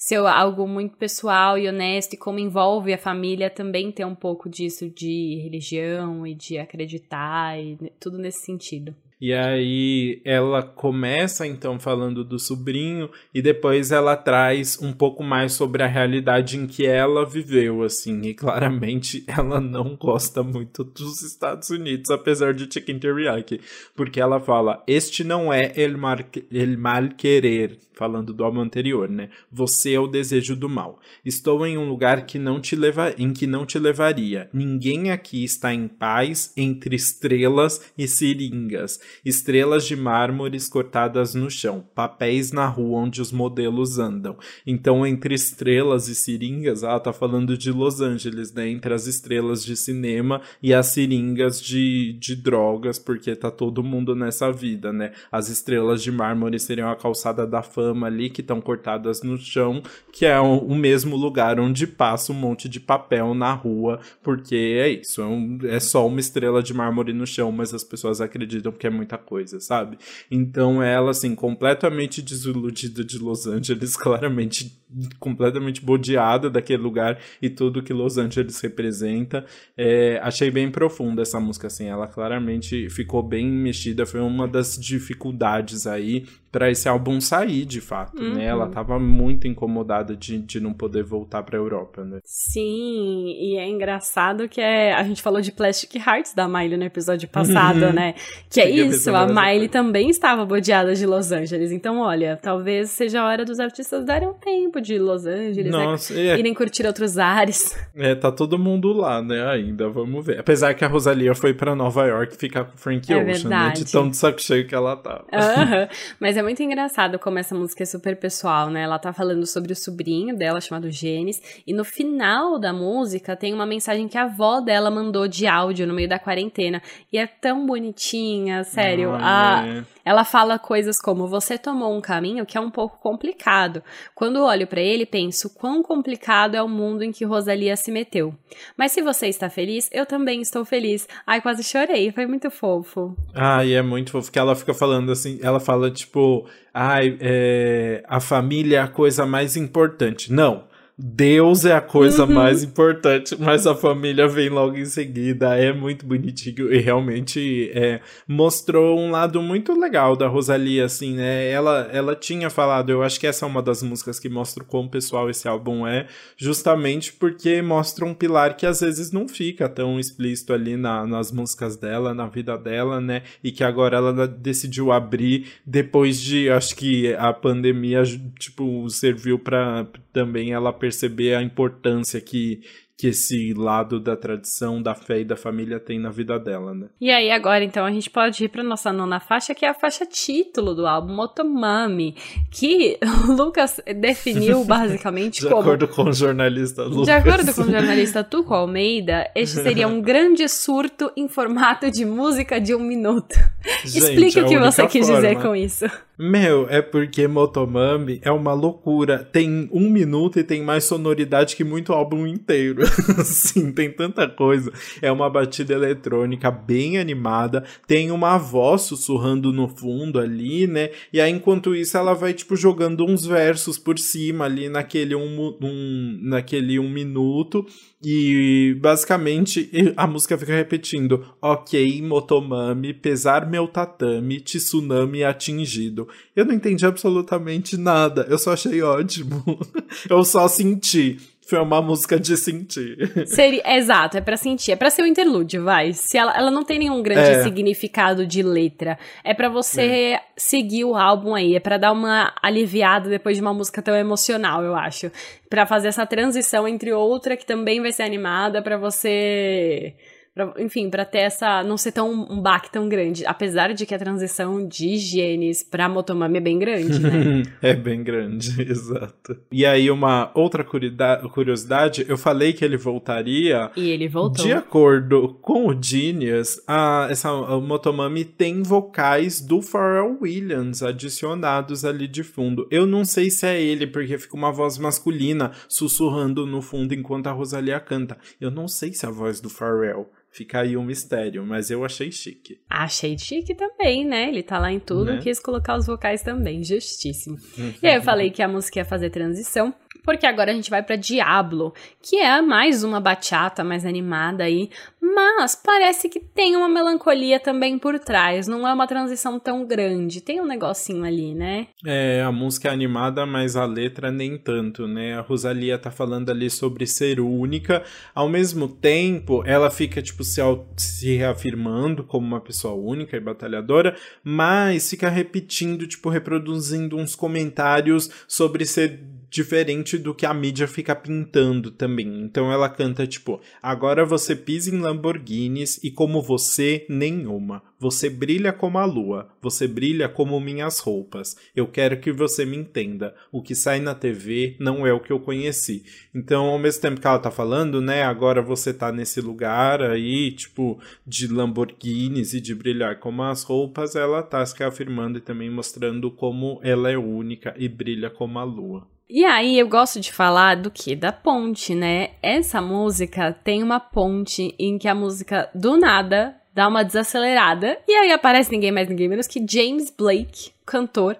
ser algo muito pessoal e honesto, e como envolve a família também ter um pouco disso de religião e de acreditar e tudo nesse sentido. E aí ela começa então falando do sobrinho e depois ela traz um pouco mais sobre a realidade em que ela viveu, assim, e claramente ela não gosta muito dos Estados Unidos, apesar de Chicken Teriyaki, porque ela fala: "Este não é el, mar, el mal querer", falando do álbum anterior, né? Você é o desejo do mal. Estou em um lugar que não te leva, em que não te levaria. Ninguém aqui está em paz entre estrelas e seringas, estrelas de mármores cortadas no chão, papéis na rua onde os modelos andam. Então, entre estrelas e seringas, ela tá falando de Los Angeles, né? Entre as estrelas de cinema e as seringas de, de drogas, porque tá todo mundo nessa vida, né? As estrelas de mármore seriam a calçada da fama ali que estão cortadas no chão, que é o, o, mesmo lugar onde passa um monte de papel na rua, porque é isso, é, um, é só uma estrela de mármore no chão, mas as pessoas acreditam que é muita coisa, sabe? Então ela, assim, completamente desiludida de Los Angeles, claramente completamente bodeada daquele lugar e tudo que Los Angeles representa. É, achei bem profunda essa música, assim, ela claramente ficou bem mexida, foi uma das dificuldades aí para esse álbum sair, de fato, uhum. né? Ela uhum. tava muito incomodada de, de não poder voltar pra Europa, né? Sim, e é engraçado que é, a gente falou de Plastic Hearts da Miley no episódio passado, né? Que é isso, a Miley também estava bodeada de Los Angeles. Então, olha, talvez seja a hora dos artistas darem um tempo de Los Angeles, né? Nossa, né? É... Irem curtir outros ares. É, tá todo mundo lá, né? Ainda, vamos ver. Apesar que a Rosalia foi para Nova York ficar com o Frank é Ocean, verdade. né? De tão de saco cheio que ela tava. Uhum. Mas é muito engraçado como essa música é super pessoal, né? Ela tá falando sobre o sobrinho dela, chamado Gênesis, e no final da música tem uma mensagem que a avó dela mandou de áudio no meio da quarentena. E é tão bonitinha, sério. Ah, a, é. Ela fala coisas como: Você tomou um caminho que é um pouco complicado. Quando olho para ele, penso quão complicado é o mundo em que Rosalia se meteu. Mas se você está feliz, eu também estou feliz. Ai, quase chorei, foi muito fofo. Ai, é muito fofo que ela fica falando assim, ela fala tipo, ai, é, a família é a coisa mais importante. Não. Deus é a coisa uhum. mais importante, mas a família vem logo em seguida. É muito bonitinho e realmente é, mostrou um lado muito legal da Rosalia, assim, né? Ela, ela tinha falado, eu acho que essa é uma das músicas que mostra o quão pessoal esse álbum é, justamente porque mostra um pilar que às vezes não fica tão explícito ali na, nas músicas dela, na vida dela, né? E que agora ela decidiu abrir depois de, acho que a pandemia, tipo, serviu para também ela perceber a importância que que esse lado da tradição, da fé e da família tem na vida dela, né? E aí agora então a gente pode ir para nossa nona faixa, que é a faixa título do álbum Motomami, que o Lucas definiu basicamente de como De acordo com o jornalista Lucas. De acordo com o jornalista Tuco Almeida, este seria um grande surto em formato de música de um minuto. Gente, Explique o que você quis forma. dizer com isso. Meu, é porque Motomami é uma loucura. Tem um minuto e tem mais sonoridade que muito álbum inteiro. Sim, tem tanta coisa. É uma batida eletrônica bem animada. Tem uma voz sussurrando no fundo ali, né? E aí, enquanto isso, ela vai, tipo, jogando uns versos por cima ali naquele um, um, naquele um minuto. E basicamente a música fica repetindo: Ok, Motomami, pesar meu tatame, tsunami atingido. Eu não entendi absolutamente nada, eu só achei ótimo. eu só senti. Foi uma música de sentir. Seria, exato, é para sentir. É para ser um interlúdio, vai. Se ela, ela não tem nenhum grande é. significado de letra. É para você é. seguir o álbum aí. É para dar uma aliviada depois de uma música tão emocional, eu acho. para fazer essa transição entre outra que também vai ser animada, para você Pra, enfim, para ter essa. não ser tão um baque tão grande. Apesar de que a transição de genes pra Motomami é bem grande, né? é bem grande, exato. E aí, uma outra curiosidade, eu falei que ele voltaria. E ele voltou. De acordo com o Genius, a, essa a Motomami tem vocais do Pharrell Williams adicionados ali de fundo. Eu não sei se é ele, porque fica uma voz masculina sussurrando no fundo enquanto a Rosalia canta. Eu não sei se é a voz do Pharrell. Fica aí um mistério, mas eu achei chique. Achei chique também, né? Ele tá lá em tudo, né? quis colocar os vocais também, justíssimo. e aí eu falei que a música ia fazer transição porque agora a gente vai para Diablo, que é mais uma bachata mais animada aí, mas parece que tem uma melancolia também por trás, não é uma transição tão grande, tem um negocinho ali, né? É, a música é animada, mas a letra nem tanto, né? A Rosalia tá falando ali sobre ser única, ao mesmo tempo ela fica tipo se, se reafirmando como uma pessoa única e batalhadora, mas fica repetindo, tipo reproduzindo uns comentários sobre ser diferente do que a mídia fica pintando também. Então ela canta tipo: "Agora você pisa em Lamborghinis e como você nenhuma. Você brilha como a lua, você brilha como minhas roupas. Eu quero que você me entenda. O que sai na TV não é o que eu conheci." Então, ao mesmo tempo que ela tá falando, né, agora você tá nesse lugar aí, tipo, de Lamborghinis e de brilhar como as roupas, ela tá se afirmando e também mostrando como ela é única e brilha como a lua. E aí eu gosto de falar do que? Da ponte, né? Essa música tem uma ponte em que a música do nada dá uma desacelerada e aí aparece ninguém mais ninguém menos que James Blake, cantor,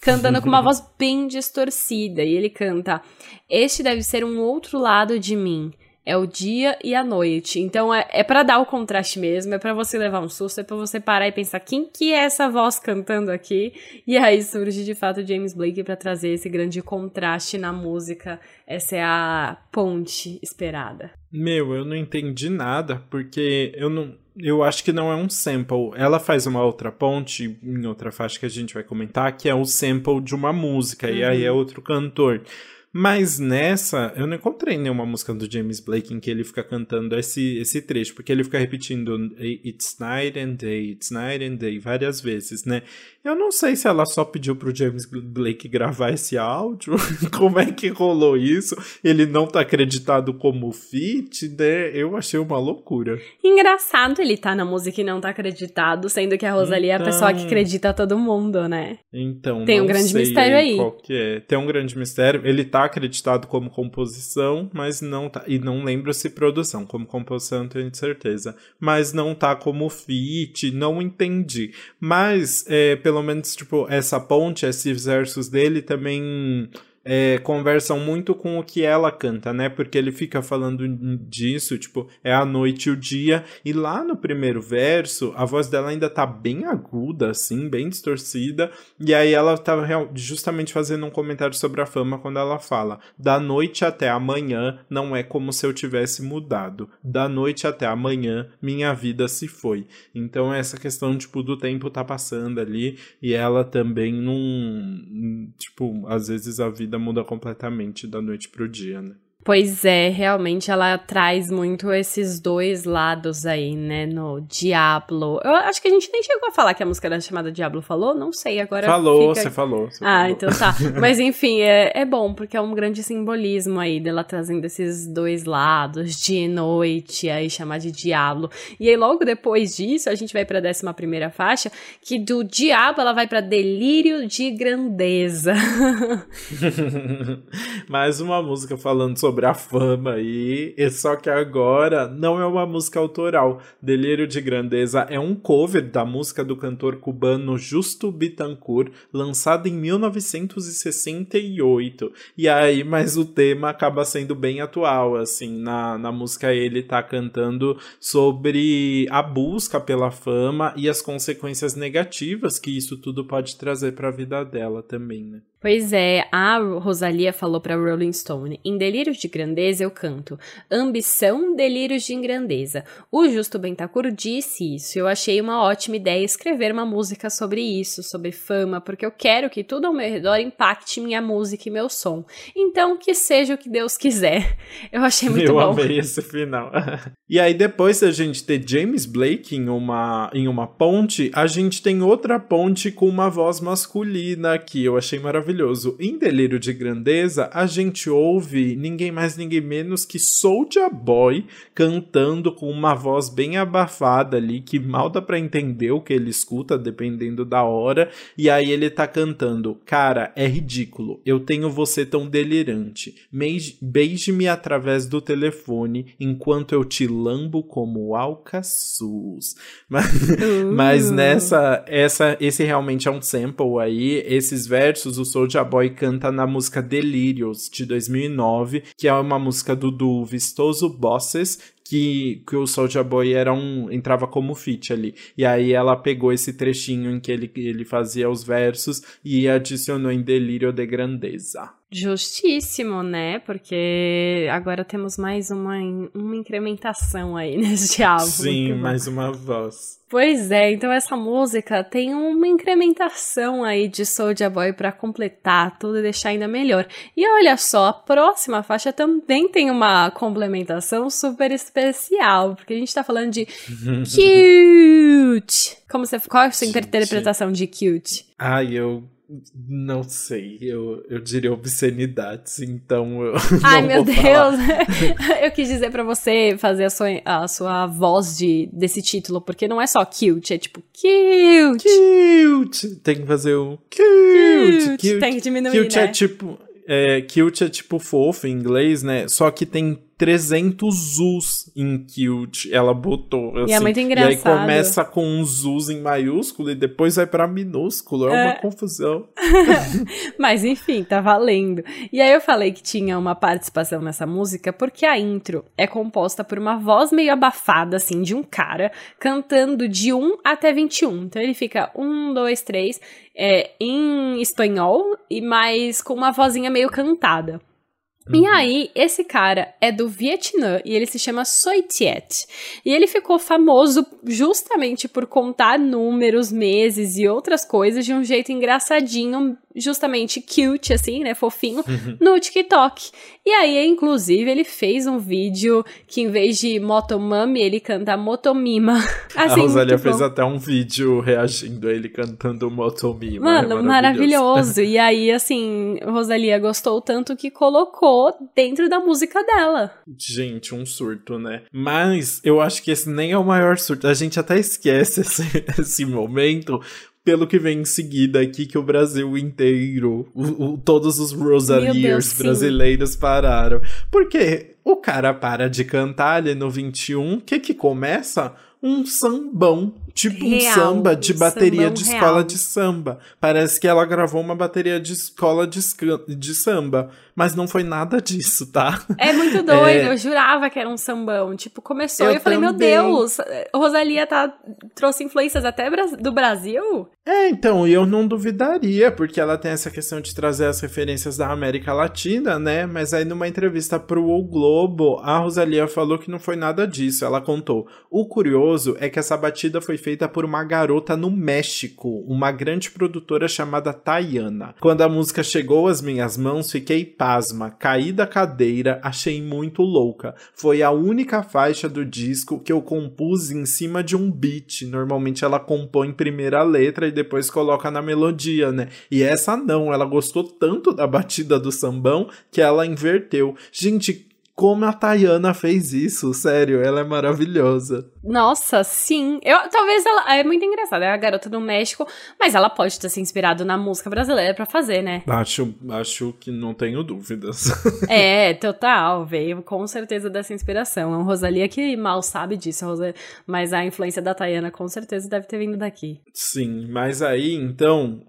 cantando com uma voz bem distorcida e ele canta: "Este deve ser um outro lado de mim." É o dia e a noite. Então é, é para dar o contraste mesmo, é para você levar um susto, é para você parar e pensar quem que é essa voz cantando aqui. E aí surge de fato James Blake para trazer esse grande contraste na música. Essa é a ponte esperada. Meu, eu não entendi nada, porque eu não eu acho que não é um sample. Ela faz uma outra ponte em outra faixa que a gente vai comentar, que é o sample de uma música, uhum. e aí é uhum. outro cantor. Mas nessa, eu não encontrei nenhuma música do James Blake em que ele fica cantando esse, esse trecho, porque ele fica repetindo It's night and day, it's night and day várias vezes, né? Eu não sei se ela só pediu pro James Blake gravar esse áudio, como é que rolou isso? Ele não tá acreditado como feat, né? Eu achei uma loucura. Engraçado ele tá na música e não tá acreditado, sendo que a Rosalie então... é a pessoa que então. acredita todo mundo, né? Então, tem um grande mistério aí. É. Tem um grande mistério. Ele tá acreditado como composição, mas não tá. E não lembro se produção. Como composição, tenho certeza. Mas não tá como feat, não entendi. Mas, é, pelo pelo menos, tipo, essa ponte, esses versos dele também é, conversam muito com o que ela canta, né? Porque ele fica falando disso, tipo, é a noite e o dia. E lá no primeiro verso, a voz dela ainda tá bem aguda, assim, bem distorcida. E aí ela tá justamente fazendo um comentário sobre a fama quando ela fala: Da noite até amanhã não é como se eu tivesse mudado. Da noite até amanhã minha vida se foi. Então essa questão, tipo, do tempo tá passando ali. E ela também não. Tipo, às vezes a vida vida muda completamente da noite pro dia, né? Pois é, realmente ela traz muito esses dois lados aí, né, no Diablo. Eu acho que a gente nem chegou a falar que a música era chamada Diablo, falou? Não sei, agora Falou, fica... você falou. Você ah, falou. então tá. Mas enfim, é, é bom, porque é um grande simbolismo aí dela trazendo esses dois lados, dia e noite, aí chamar de Diablo. E aí logo depois disso, a gente vai pra décima primeira faixa, que do Diabo ela vai pra Delírio de Grandeza. Mais uma música falando sobre sobre a fama aí, e só que agora não é uma música autoral. Delírio de Grandeza é um cover da música do cantor cubano Justo Bittencourt, lançada em 1968. E aí, mas o tema acaba sendo bem atual, assim, na, na música ele tá cantando sobre a busca pela fama e as consequências negativas que isso tudo pode trazer para a vida dela também, né? Pois é, a Rosalia falou para Rolling Stone: "Em Delírio de de grandeza, eu canto. Ambição, delírios de grandeza. O Justo Bentacur disse isso. Eu achei uma ótima ideia escrever uma música sobre isso, sobre fama, porque eu quero que tudo ao meu redor impacte minha música e meu som. Então, que seja o que Deus quiser. Eu achei muito eu bom. Eu amei esse final. e aí, depois da gente ter James Blake em uma, em uma ponte, a gente tem outra ponte com uma voz masculina aqui. Eu achei maravilhoso. Em Delírio de Grandeza, a gente ouve ninguém mais, ninguém menos que Soulja Boy cantando com uma voz bem abafada ali, que mal dá pra entender o que ele escuta, dependendo da hora. E aí ele tá cantando: Cara, é ridículo. Eu tenho você tão delirante. Beije-me através do telefone enquanto eu te lambo como alcaçuz. Mas, uh. mas nessa, essa, esse realmente é um sample aí. Esses versos o Soulja Boy canta na música Delirious de 2009, que é uma música do, do Vistoso Bosses, que, que o Soulja Boy era um entrava como feat ali. E aí ela pegou esse trechinho em que ele, ele fazia os versos e adicionou em Delírio de Grandeza. Justíssimo, né? Porque agora temos mais uma, uma incrementação aí neste álbum. Sim, mais uma voz. Pois é, então essa música tem uma incrementação aí de Soulja Boy para completar tudo e deixar ainda melhor. E olha só, a próxima faixa também tem uma complementação super especial, porque a gente tá falando de cute. Como você, qual é a sua interpretação de cute? Ai, eu não sei, eu, eu diria obscenidades, então eu. Ai, meu Deus! eu quis dizer para você fazer a sua, a sua voz de, desse título, porque não é só cute, é tipo cute! Cute! Tem que fazer o cute! Cute! cute. Tem que diminuir. Cute é né? é tipo. É, cute é tipo fofo em inglês, né? Só que tem 300 Zus em cute. Ela botou. Assim, e é assim. muito engraçado. E aí começa com um Zuz em maiúsculo e depois vai pra minúsculo. É, é... uma confusão. Mas enfim, tá valendo. E aí eu falei que tinha uma participação nessa música porque a intro é composta por uma voz meio abafada, assim, de um cara cantando de 1 até 21. Então ele fica 1, 2, 3 é, em espanhol e mais com uma vozinha meio cantada. Uhum. E aí, esse cara é do Vietnã e ele se chama Soitiet. E ele ficou famoso justamente por contar números, meses e outras coisas de um jeito engraçadinho, justamente cute, assim, né? Fofinho, uhum. no TikTok. E aí, inclusive, ele fez um vídeo que, em vez de Motomami, ele canta Motomima. Assim, a Rosalia fez até um vídeo reagindo a ele cantando Motomima. Mano, é maravilhoso. maravilhoso. e aí, assim, Rosalia gostou tanto que colocou dentro da música dela. Gente, um surto, né? Mas eu acho que esse nem é o maior surto. A gente até esquece esse, esse momento, pelo que vem em seguida aqui, que o Brasil inteiro, o, o, todos os Rosaliers brasileiros pararam. Porque o cara para de cantar ali no 21, o que que começa? Um sambão tipo real, um samba de bateria de escola real. de samba. Parece que ela gravou uma bateria de escola de, de samba, mas não foi nada disso, tá? É muito doido, é... eu jurava que era um sambão. Tipo, começou eu e eu falei, meu Deus, Rosalia tá, trouxe influências até do Brasil? É, então, eu não duvidaria, porque ela tem essa questão de trazer as referências da América Latina, né? Mas aí numa entrevista pro O Globo, a Rosalia falou que não foi nada disso. Ela contou: "O curioso é que essa batida foi feita por uma garota no México, uma grande produtora chamada Tayana. Quando a música chegou às minhas mãos, fiquei pasma, caí da cadeira, achei muito louca. Foi a única faixa do disco que eu compus em cima de um beat. Normalmente ela compõe primeira letra e depois coloca na melodia, né? E essa não, ela gostou tanto da batida do sambão que ela inverteu. Gente, como a Tayana fez isso, sério, ela é maravilhosa. Nossa, sim. Eu, talvez ela é muito engraçada, é a garota do México, mas ela pode ter se inspirado na música brasileira para fazer, né? Acho, acho que não tenho dúvidas. é, total, veio com certeza dessa inspiração. É um Rosalia que mal sabe disso, Rosalia, mas a influência da Tayana com certeza deve ter vindo daqui. Sim, mas aí então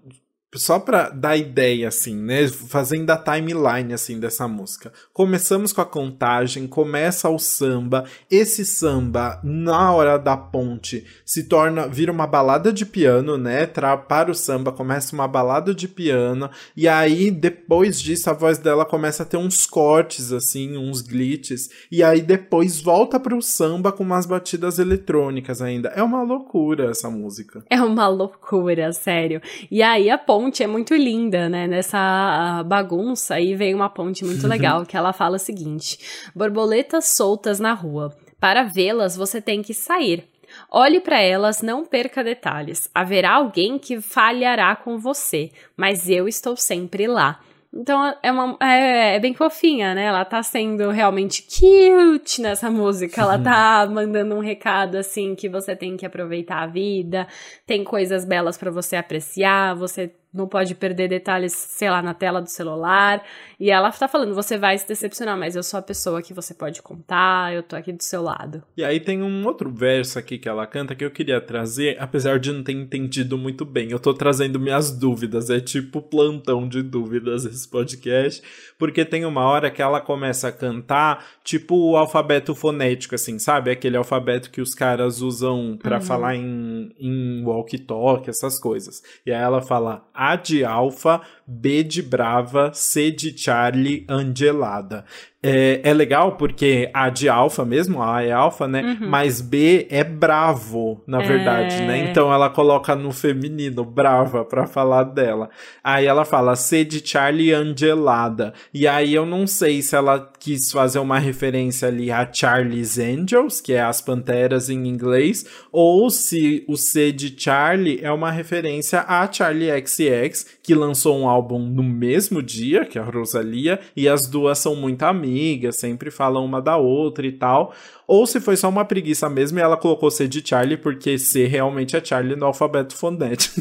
só pra dar ideia, assim, né? Fazendo a timeline, assim, dessa música. Começamos com a contagem, começa o samba. Esse samba, na hora da ponte, se torna, vira uma balada de piano, né? Tra para o samba, começa uma balada de piano. E aí, depois disso, a voz dela começa a ter uns cortes, assim, uns glitches. E aí, depois volta pro samba com umas batidas eletrônicas ainda. É uma loucura essa música. É uma loucura, sério. E aí, a ponte ponte é muito linda, né? Nessa bagunça aí vem uma ponte muito legal que ela fala o seguinte: borboletas soltas na rua. Para vê-las, você tem que sair. Olhe para elas, não perca detalhes. Haverá alguém que falhará com você, mas eu estou sempre lá. Então é, uma, é, é, bem fofinha, né? Ela tá sendo realmente cute nessa música. Ela tá mandando um recado assim que você tem que aproveitar a vida, tem coisas belas para você apreciar, você não pode perder detalhes, sei lá, na tela do celular. E ela tá falando, você vai se decepcionar, mas eu sou a pessoa que você pode contar, eu tô aqui do seu lado. E aí tem um outro verso aqui que ela canta que eu queria trazer, apesar de não ter entendido muito bem. Eu tô trazendo minhas dúvidas, é tipo plantão de dúvidas esse podcast, porque tem uma hora que ela começa a cantar, tipo o alfabeto fonético, assim, sabe? Aquele alfabeto que os caras usam para uhum. falar em, em walkie-talkie, essas coisas. E aí ela fala A de alfa, B de brava, C de Charlie, Angelada. É, é legal porque A de alfa mesmo, A é alfa, né? Uhum. Mas B é bravo, na verdade, né? é... né? Então ela coloca no feminino, brava, pra falar dela. Aí ela fala C de Charlie Angelada. E aí eu não sei se ela quis fazer uma referência ali a Charlie's Angels, que é as panteras em inglês, ou se o C de Charlie é uma referência a Charlie XX, que lançou um álbum no mesmo dia, que a Rosalia, e as duas são muito amigas amigas, sempre falam uma da outra e tal ou se foi só uma preguiça mesmo e ela colocou C de Charlie, porque C realmente é Charlie no alfabeto fonético.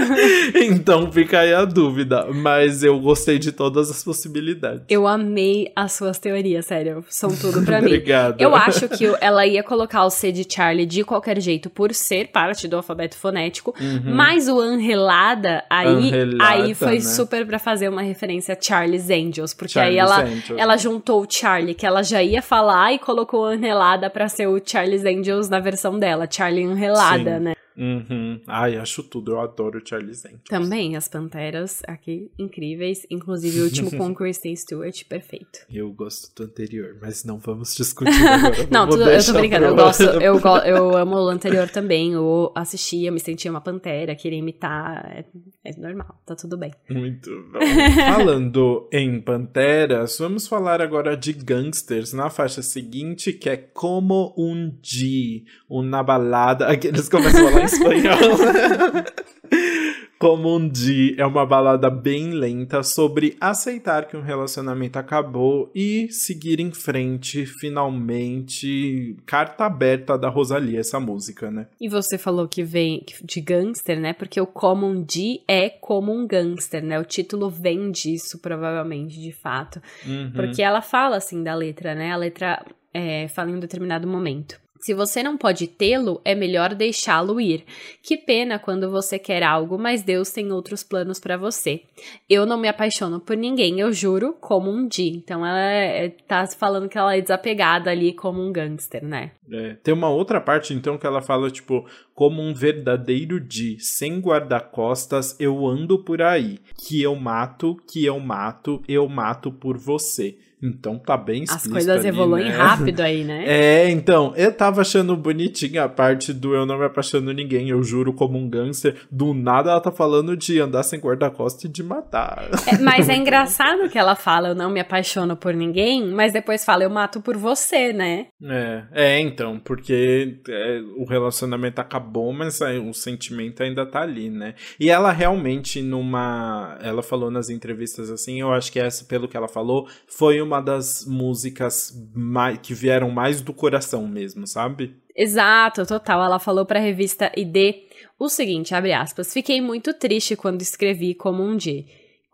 então fica aí a dúvida. Mas eu gostei de todas as possibilidades. Eu amei as suas teorias, sério. São tudo pra mim. Obrigado. Eu acho que ela ia colocar o C de Charlie de qualquer jeito, por ser parte do alfabeto fonético. Uhum. Mas o Anrelada, aí, aí foi né? super pra fazer uma referência a Charlie's Angels. Porque Charlie's aí ela, Angels. ela juntou o Charlie, que ela já ia falar, e colocou o Unrelada para ser o Charlie's Angels na versão dela, Charlie Unrelada, Sim. né? Uhum. Ai, acho tudo. Eu adoro Charlie Angels. Também, as Panteras aqui, incríveis. Inclusive o último com Kristen Stewart, perfeito. Eu gosto do anterior, mas não vamos discutir agora. não, tudo, eu tô brincando. Eu, gosto, eu, eu amo o anterior também. Eu assistia, me sentia uma Pantera, queria imitar. É, é normal, tá tudo bem. Muito bom. Falando em Panteras, vamos falar agora de Gangsters na faixa seguinte, que é Como um G, uma balada. Aqueles começam a falar espanhol. Como um dia é uma balada bem lenta sobre aceitar que um relacionamento acabou e seguir em frente, finalmente. Carta aberta da Rosalia, essa música, né? E você falou que vem de gangster, né? Porque o Como um dia é como um gangster, né? O título vem disso, provavelmente, de fato. Uhum. Porque ela fala assim da letra, né? A letra é, fala em um determinado momento. Se você não pode tê-lo, é melhor deixá-lo ir. Que pena quando você quer algo, mas Deus tem outros planos para você. Eu não me apaixono por ninguém, eu juro, como um dia. Então ela é, tá falando que ela é desapegada ali como um gangster, né? É, tem uma outra parte então que ela fala tipo, como um verdadeiro di, sem guarda-costas eu ando por aí, que eu mato, que eu mato, eu mato por você. Então tá bem As coisas ali, evoluem né? rápido aí, né? É, então, eu tava achando bonitinha a parte do eu não me apaixono ninguém, eu juro como um gangster. Do nada ela tá falando de andar sem guarda-costas e de matar. É, mas é engraçado que ela fala eu não me apaixono por ninguém, mas depois fala eu mato por você, né? É, é então, porque é, o relacionamento acabou, mas o sentimento ainda tá ali, né? E ela realmente numa... Ela falou nas entrevistas assim, eu acho que essa, pelo que ela falou, foi uma das músicas mais, que vieram mais do coração mesmo, sabe? Exato, total. Ela falou para a revista ID o seguinte, abre aspas: "Fiquei muito triste quando escrevi como um dia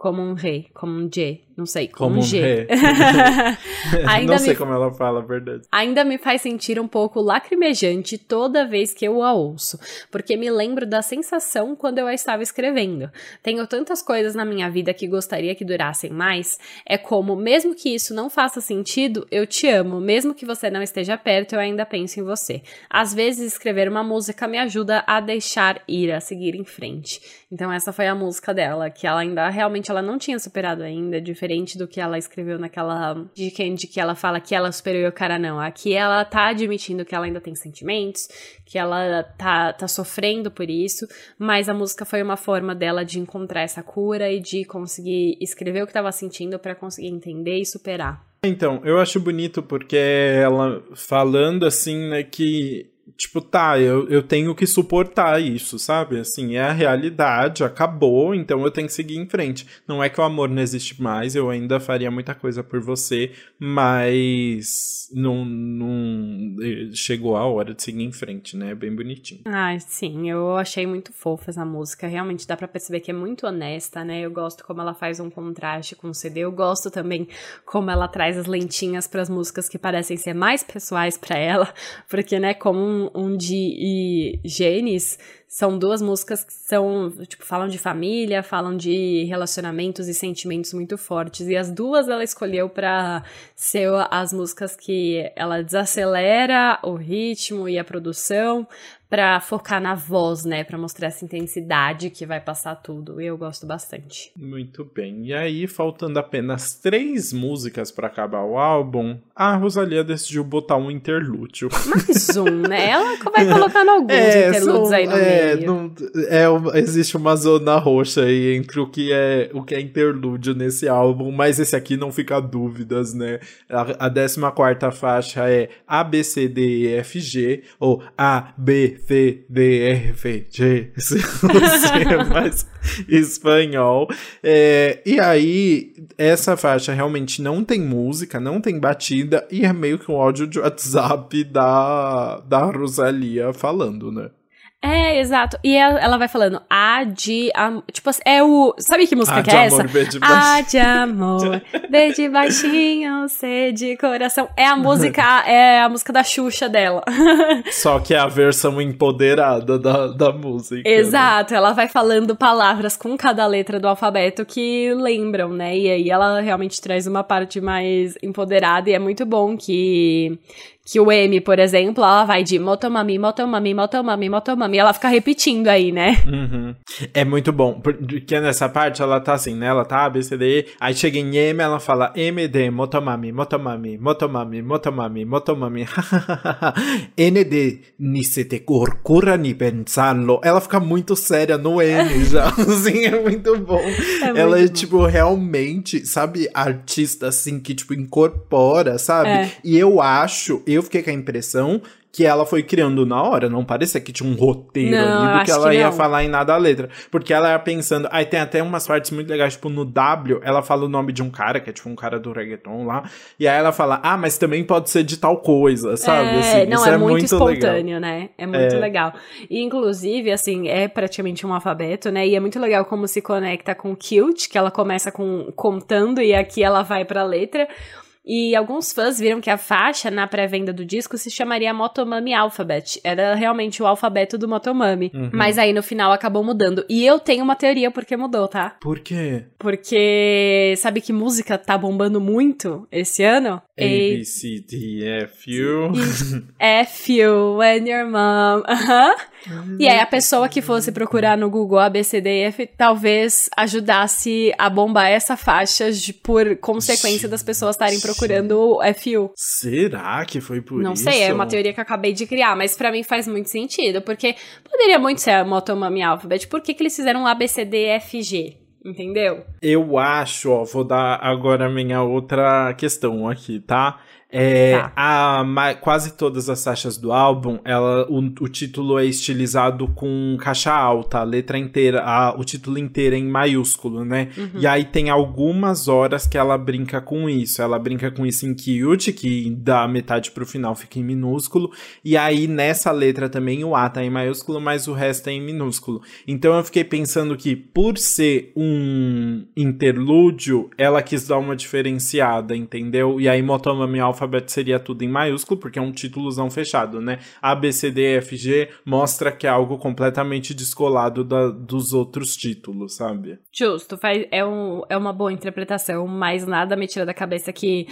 como um rei, como um G, não sei, como, como um G. não sei me, como ela fala, a verdade. Ainda me faz sentir um pouco lacrimejante toda vez que eu a ouço, porque me lembro da sensação quando eu a estava escrevendo. Tenho tantas coisas na minha vida que gostaria que durassem mais, é como, mesmo que isso não faça sentido, eu te amo, mesmo que você não esteja perto, eu ainda penso em você. Às vezes escrever uma música me ajuda a deixar ir, a seguir em frente. Então essa foi a música dela, que ela ainda realmente ela não tinha superado ainda, diferente do que ela escreveu naquela de Candy que ela fala que ela superou e o cara não. Aqui ela tá admitindo que ela ainda tem sentimentos, que ela tá, tá sofrendo por isso, mas a música foi uma forma dela de encontrar essa cura e de conseguir escrever o que estava sentindo para conseguir entender e superar. Então, eu acho bonito porque ela falando assim, né, que tipo, tá, eu, eu tenho que suportar isso, sabe? Assim, é a realidade, acabou, então eu tenho que seguir em frente. Não é que o amor não existe mais, eu ainda faria muita coisa por você, mas não, não chegou a hora de seguir em frente, né? É bem bonitinho. Ah, sim, eu achei muito fofa essa música. Realmente dá para perceber que é muito honesta, né? Eu gosto como ela faz um contraste com o CD. Eu gosto também como ela traz as lentinhas para as músicas que parecem ser mais pessoais para ela, porque, né, como um, e Genes são duas músicas que são, tipo, falam de família, falam de relacionamentos e sentimentos muito fortes. E as duas ela escolheu para ser as músicas que ela desacelera o ritmo e a produção, para focar na voz, né, para mostrar essa intensidade que vai passar tudo. Eu gosto bastante. Muito bem. E aí, faltando apenas três músicas para acabar o álbum, a Rosalia decidiu botar um interlúdio. Mais um, né? Ela vai colocando alguns é, interlúdios são, aí no é, meio. Não, é, existe uma zona roxa aí entre o que é o que é interlúdio nesse álbum, mas esse aqui não fica dúvidas, né? A, a 14 quarta faixa é A B C D E F G ou A B C, D, R, F, G, se você é mais espanhol. É, e aí, essa faixa realmente não tem música, não tem batida, e é meio que um áudio de WhatsApp da, da Rosalia falando, né? É, exato. E ela vai falando A de. A, tipo assim, é o. Sabe que música a que é amor, essa? de A de amor, B de baixinho, C de coração. É a música, é a música da Xuxa dela. Só que é a versão empoderada da, da música. Né? Exato, né? ela vai falando palavras com cada letra do alfabeto que lembram, né? E aí ela realmente traz uma parte mais empoderada e é muito bom que que o M, por exemplo, ela vai de motomami, motomami, motomami, motomami, ela fica repetindo aí, né? Uhum. É muito bom, porque nessa parte ela tá assim, né? Ela tá A, B, C, D, E, aí chega em M, ela fala MD, motomami, motomami, motomami, motomami, motomami, ND, nisete corcura ni pensarlo. Ela fica muito séria no M já, assim, é muito bom. É ela é, bom. tipo, realmente, sabe, artista, assim, que, tipo, incorpora, sabe? É. E eu acho, eu fiquei com a impressão que ela foi criando na hora, não parecia que tinha um roteiro não, ali do que ela que ia falar em nada a letra. Porque ela ia pensando. Aí tem até umas partes muito legais, tipo, no W, ela fala o nome de um cara, que é tipo um cara do reggaeton lá. E aí ela fala, ah, mas também pode ser de tal coisa, sabe? É, assim, não, é, é, muito, muito espontâneo, legal. né? É muito é. legal. E, inclusive, assim, é praticamente um alfabeto, né? E é muito legal como se conecta com Cute, que ela começa com contando e aqui ela vai pra letra. E alguns fãs viram que a faixa na pré-venda do disco se chamaria Motomami Alphabet. Era realmente o alfabeto do Motomami. Uhum. Mas aí no final acabou mudando. E eu tenho uma teoria porque mudou, tá? Por quê? Porque sabe que música tá bombando muito esse ano? A, B, C, D, F, U. F, U, and your mom. Aham. E aí a pessoa que fosse procurar no Google ABCDF talvez ajudasse a bombar essa faixa por consequência das pessoas estarem procurando o FU. Será que foi por Não isso? Não sei, é uma teoria que eu acabei de criar, mas para mim faz muito sentido, porque poderia muito ser a Motomami Alphabet, por que, que eles fizeram ABCDFG? Entendeu? Eu acho, ó, vou dar agora a minha outra questão aqui, tá? É, tá. a, quase todas as faixas do álbum, ela, o, o, título é estilizado com caixa alta, a letra inteira, a, o título inteiro é em maiúsculo, né? Uhum. E aí tem algumas horas que ela brinca com isso. Ela brinca com isso em Cute, que da metade pro final fica em minúsculo. E aí nessa letra também o A tá em maiúsculo, mas o resto é em minúsculo. Então eu fiquei pensando que por ser um interlúdio, ela quis dar uma diferenciada, entendeu? E aí Motomami Alpha alfabeto seria tudo em maiúsculo, porque é um títulozão fechado, né? A, B, C, D, F, G mostra que é algo completamente descolado da, dos outros títulos, sabe? Justo, faz, é, um, é uma boa interpretação, mas nada me tira da cabeça que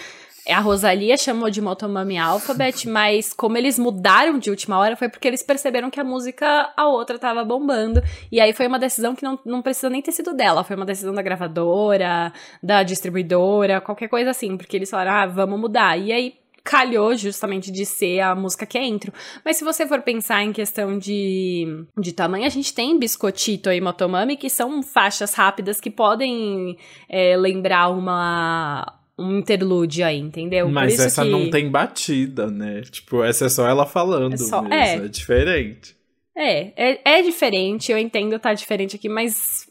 a Rosalia chamou de Motomami Alphabet, mas como eles mudaram de última hora foi porque eles perceberam que a música, a outra, tava bombando. E aí foi uma decisão que não, não precisa nem ter sido dela, foi uma decisão da gravadora, da distribuidora, qualquer coisa assim, porque eles falaram, ah, vamos mudar. E aí calhou justamente de ser a música que é intro. Mas se você for pensar em questão de, de tamanho, a gente tem Biscotito e Motomami, que são faixas rápidas que podem é, lembrar uma um interlúdio aí, entendeu? Mas essa que... não tem batida, né? Tipo, essa é só ela falando é só... mesmo, é. é diferente. É, é, é diferente, eu entendo tá diferente aqui, mas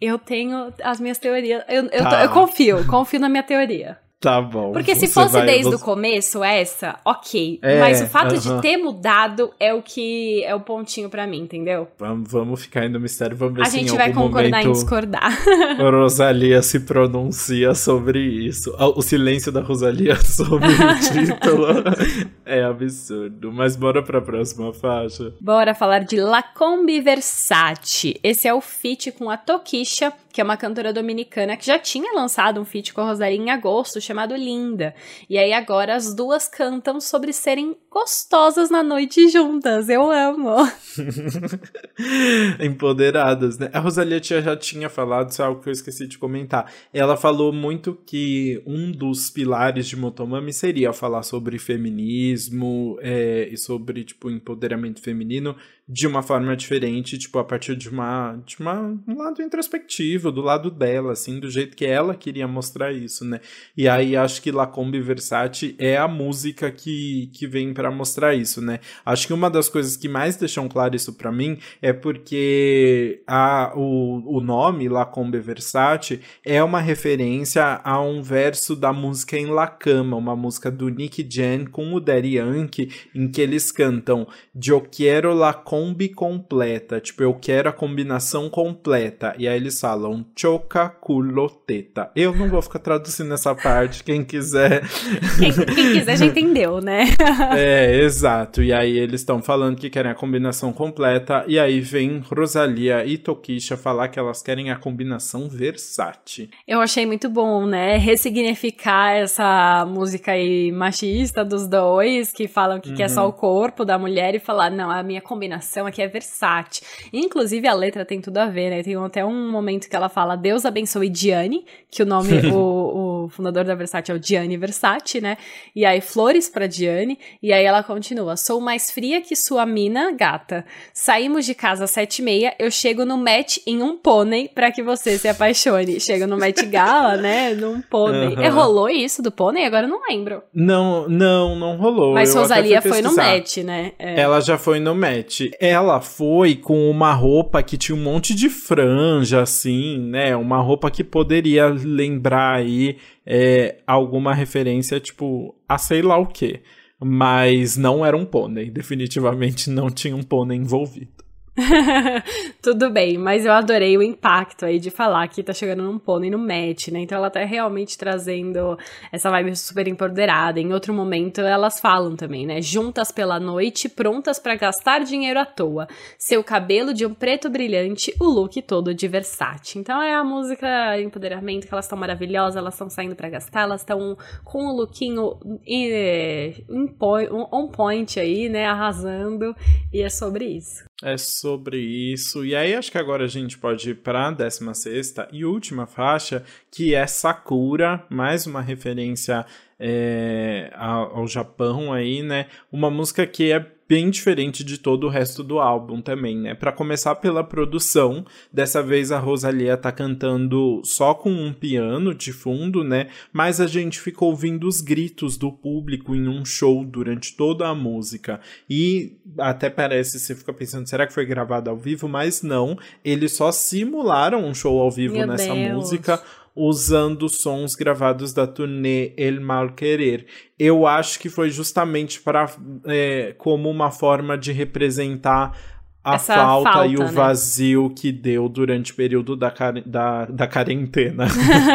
eu tenho as minhas teorias. Eu, eu, tá. eu confio, confio na minha teoria. Tá bom. Porque se fosse vai, desde você... o começo essa, ok. É, Mas o fato uh -huh. de ter mudado é o que é o pontinho para mim, entendeu? Vamos, vamos ficar aí no mistério, vamos ver A se gente vai concordar em discordar. Rosalia se pronuncia sobre isso. Ah, o silêncio da Rosalia sobre o título é absurdo. Mas bora pra próxima faixa. Bora falar de Lacombe Versace. Esse é o feat com a Tokisha que é uma cantora dominicana que já tinha lançado um feat com a Rosalia em agosto, chamado Linda. E aí agora as duas cantam sobre serem gostosas na noite juntas. Eu amo. Empoderadas, né? A Rosalia já tinha falado, isso é algo que eu esqueci de comentar. Ela falou muito que um dos pilares de Motomami seria falar sobre feminismo é, e sobre, tipo, empoderamento feminino de uma forma diferente, tipo, a partir de uma, de uma um lado introspectivo, do lado dela, assim, do jeito que ela queria mostrar isso, né? E aí acho que Lacombe Versace é a música que, que vem para mostrar isso, né? Acho que uma das coisas que mais deixam claro isso para mim é porque a, o, o nome Lacombe Versace é uma referência a um verso da música em La Cama, uma música do Nick Jam com o Daddy Yankee, em que eles cantam Yo quiero la combi completa, tipo, eu quero a combinação completa. E aí eles falam choca culo teta. Eu não vou ficar traduzindo essa parte, quem quiser. Quem, quem quiser já entendeu, né? é, exato. E aí eles estão falando que querem a combinação completa. E aí vem Rosalia e Tokisha falar que elas querem a combinação Versace. Eu achei muito bom, né? Ressignificar essa música aí machista dos dois, que falam que uhum. quer só o corpo da mulher, e falar, não, a minha combinação combinação aqui é versátil. Inclusive, a letra tem tudo a ver, né? Tem até um momento que ela fala Deus abençoe Diane, que o nome, o, o, fundador da Versace é o Diane Versace, né? E aí, flores pra Diane. E aí ela continua: Sou mais fria que sua mina, gata. Saímos de casa às sete e meia, eu chego no match em um pônei pra que você se apaixone. Chego no match gala, né? Num pônei. Uhum. rolou isso do pônei? Agora eu não lembro. Não, não, não rolou. Mas eu Rosalia foi no match, né? É. Ela já foi no match ela foi com uma roupa que tinha um monte de franja, assim, né? Uma roupa que poderia lembrar aí é, alguma referência, tipo, a sei lá o que. Mas não era um pônei. Definitivamente não tinha um pônei envolvido. Tudo bem, mas eu adorei o impacto aí de falar que tá chegando num pônei no match, né? Então ela tá realmente trazendo essa vibe super empoderada. Em outro momento elas falam também, né? Juntas pela noite, prontas para gastar dinheiro à toa. Seu cabelo de um preto brilhante, o look todo de Versace. Então é a música empoderamento que elas estão maravilhosas, elas estão saindo para gastar, elas estão com o lookinho on point aí, né? Arrasando. E é sobre isso é sobre isso. E aí acho que agora a gente pode ir para a 16 e última faixa, que é Sakura, mais uma referência é, ao Japão aí, né? Uma música que é bem diferente de todo o resto do álbum também, né? Para começar pela produção, dessa vez a Rosalia tá cantando só com um piano de fundo, né? Mas a gente ficou ouvindo os gritos do público em um show durante toda a música. E até parece, você fica pensando, será que foi gravado ao vivo? Mas não, eles só simularam um show ao vivo Meu nessa Deus. música usando sons gravados da turnê El Mal Querer. Eu acho que foi justamente para é, como uma forma de representar a falta, falta, e o né? vazio que deu durante o período da, da, da quarentena.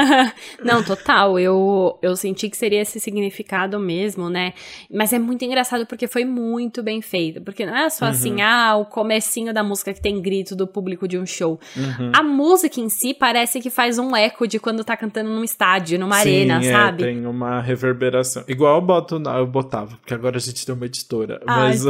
Não, total. Eu, eu senti que seria esse significado mesmo, né? Mas é muito engraçado porque foi muito bem feito. Porque não é só uhum. assim, ah, o comecinho da música que tem grito do público de um show. Uhum. A música em si parece que faz um eco de quando tá cantando num estádio, numa Sim, arena, é, sabe? tem uma reverberação. Igual eu, boto, eu botava, porque agora a gente tem uma editora. Ai, mas,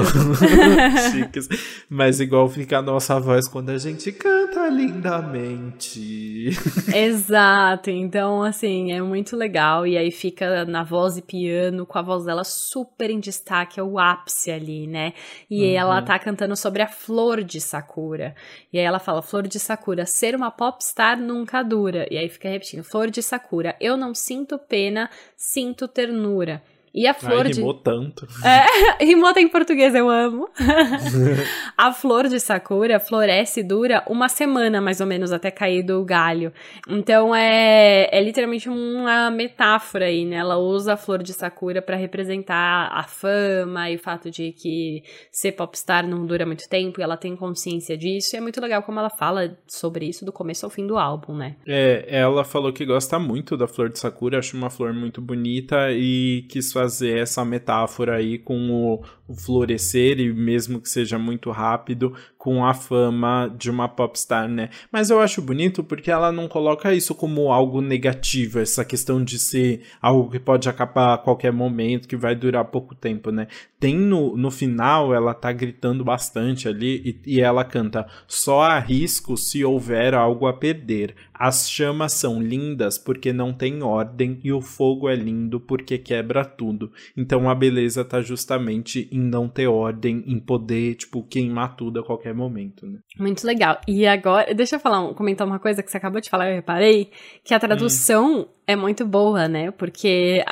chiques, mas igual fica a nossa voz quando a gente canta lindamente. Exato, então assim, é muito legal. E aí fica na voz e piano, com a voz dela super em destaque, é o ápice ali, né? E uhum. ela tá cantando sobre a flor de Sakura. E aí ela fala: flor de Sakura, ser uma popstar nunca dura. E aí fica repetindo: flor de Sakura, eu não sinto pena, sinto ternura. E a flor Ai, rimou de. tanto. É, rimou até em português, eu amo. a flor de Sakura floresce e dura uma semana, mais ou menos, até cair do galho. Então é, é literalmente uma metáfora aí, né? Ela usa a flor de Sakura para representar a fama e o fato de que ser popstar não dura muito tempo e ela tem consciência disso. E é muito legal como ela fala sobre isso do começo ao fim do álbum, né? É, ela falou que gosta muito da flor de Sakura, acha uma flor muito bonita e quis fazer fazer essa metáfora aí com o florescer, e mesmo que seja muito rápido, com a fama de uma popstar, né? Mas eu acho bonito porque ela não coloca isso como algo negativo, essa questão de ser algo que pode acabar a qualquer momento, que vai durar pouco tempo, né? Tem no, no final, ela tá gritando bastante ali e, e ela canta: Só há risco se houver algo a perder. As chamas são lindas porque não tem ordem e o fogo é lindo porque quebra tudo. Então a beleza tá justamente em não ter ordem, em poder, tipo, queimar tudo a qualquer momento, né? Muito legal. E agora, deixa eu falar, comentar uma coisa que você acabou de falar, eu reparei, que a tradução hum. é muito boa, né? Porque,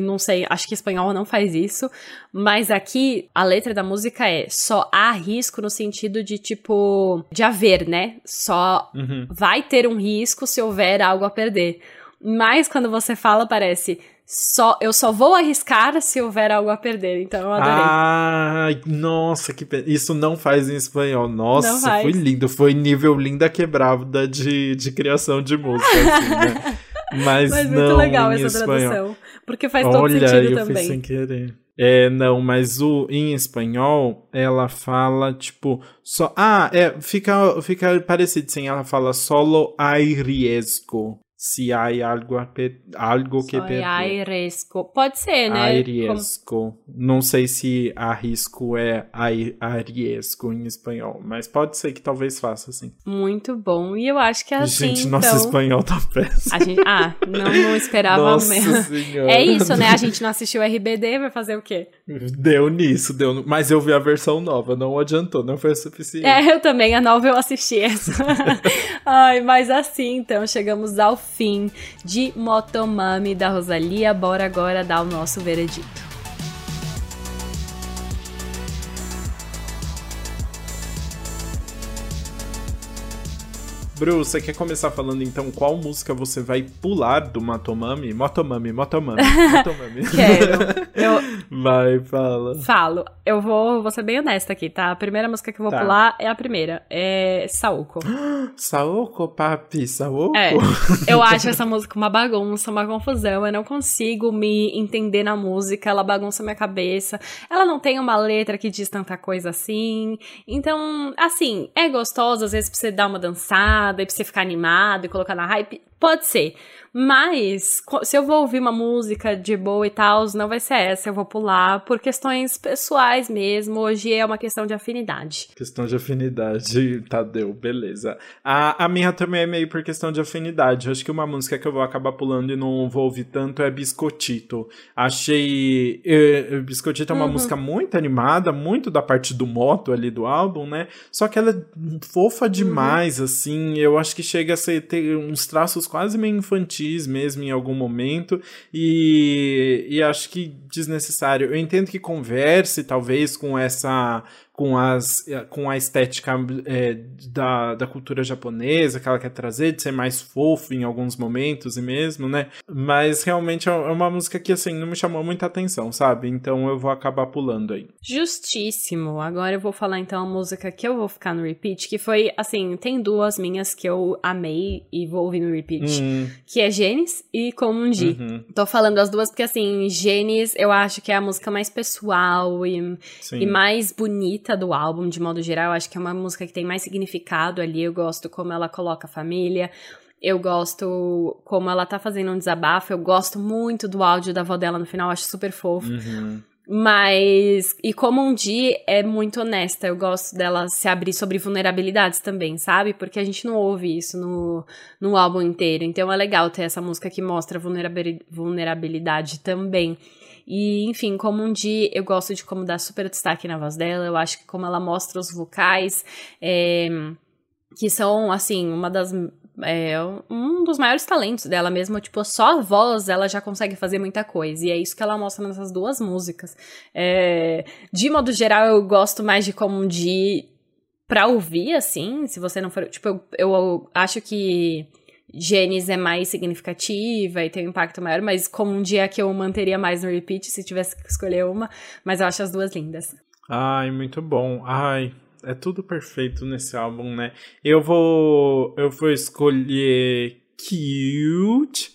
não sei, acho que espanhol não faz isso, mas aqui a letra da música é só há risco no sentido de, tipo, de haver, né? Só uhum. vai ter um risco se houver algo a perder. Mas quando você fala, parece só, eu só vou arriscar se houver algo a perder, então eu adorei. Ai, nossa, que isso não faz em espanhol. Nossa, foi lindo, foi nível linda quebrada de, de criação de música, assim, né? Mas, mas não muito legal essa espanhol. tradução, porque faz todo Olha, sentido eu também. Fiz sem querer. É, não, mas o em espanhol ela fala tipo só ah, é, fica fica parecido sim, ela fala solo hay riesgo se há algo, a algo que perder. Há risco. Pode ser, né? Há risco. Como... Não sei se há risco é há risco em espanhol, mas pode ser que talvez faça assim. Muito bom. E eu acho que é assim, Gente, nosso então... espanhol tá péssimo. Gente... Ah, não, não esperava Nossa mesmo. Senhora. É isso, né? A gente não assistiu RBD, vai fazer o quê? Deu nisso, deu. Mas eu vi a versão nova, não adiantou, não foi o suficiente. É, eu também, a nova eu assisti essa. Ai, mas assim, então, chegamos ao fim de Motomami da Rosalia. Bora agora dar o nosso veredito. Bru, você quer começar falando então qual música você vai pular do Motomami? Motomami, Motomami, Motomami. Quero. Eu... Vai, fala. Falo. Eu vou, vou ser bem honesta aqui, tá? A primeira música que eu vou tá. pular é a primeira. É Saoko. Saoko, papi, Saoko? É. Eu acho essa música uma bagunça, uma confusão. Eu não consigo me entender na música. Ela bagunça minha cabeça. Ela não tem uma letra que diz tanta coisa assim. Então, assim, é gostoso às vezes pra você dar uma dançada e pra você ficar animado e colocar na hype, Pode ser. Mas, se eu vou ouvir uma música de boa e tal, não vai ser essa, eu vou pular por questões pessoais mesmo. Hoje é uma questão de afinidade. Questão de afinidade, Tadeu, beleza. A, a minha também é meio por questão de afinidade. acho que uma música que eu vou acabar pulando e não vou ouvir tanto é Biscotito. Achei. Eh, Biscotito é uma uhum. música muito animada, muito da parte do moto ali do álbum, né? Só que ela é fofa demais, uhum. assim. Eu acho que chega a ser, ter uns traços quase meio infantis mesmo em algum momento e, e acho que desnecessário. Eu entendo que converse talvez com essa com, as, com a estética é, da, da cultura japonesa que ela quer trazer, de ser mais fofo em alguns momentos e mesmo, né? Mas realmente é, é uma música que, assim, não me chamou muita atenção, sabe? Então eu vou acabar pulando aí. Justíssimo. Agora eu vou falar então a música que eu vou ficar no repeat, que foi, assim, tem duas minhas que eu amei e vou ouvir no repeat, hum. que é Genes e Komunji. Uhum. Tô falando as duas porque, assim, Genes eu acho que é a música mais pessoal e, e mais bonita do álbum, de modo geral. Acho que é uma música que tem mais significado ali. Eu gosto como ela coloca a família. Eu gosto como ela tá fazendo um desabafo. Eu gosto muito do áudio da avó dela no final, acho super fofo. Uhum. Mas, e como um dia é muito honesta, eu gosto dela se abrir sobre vulnerabilidades também, sabe? Porque a gente não ouve isso no, no álbum inteiro. Então é legal ter essa música que mostra vulnerabilidade também. E, enfim, como um dia eu gosto de como dá super destaque na voz dela, eu acho que como ela mostra os vocais, é, que são, assim, uma das é um dos maiores talentos dela mesmo, tipo, só a voz ela já consegue fazer muita coisa, e é isso que ela mostra nessas duas músicas. É, de modo geral, eu gosto mais de como de pra ouvir, assim, se você não for, tipo, eu, eu acho que Gênesis é mais significativa e tem um impacto maior, mas como um dia que eu manteria mais no repeat se tivesse que escolher uma, mas eu acho as duas lindas. Ai, muito bom. Ai, é tudo perfeito nesse álbum, né? Eu vou eu vou escolher Cute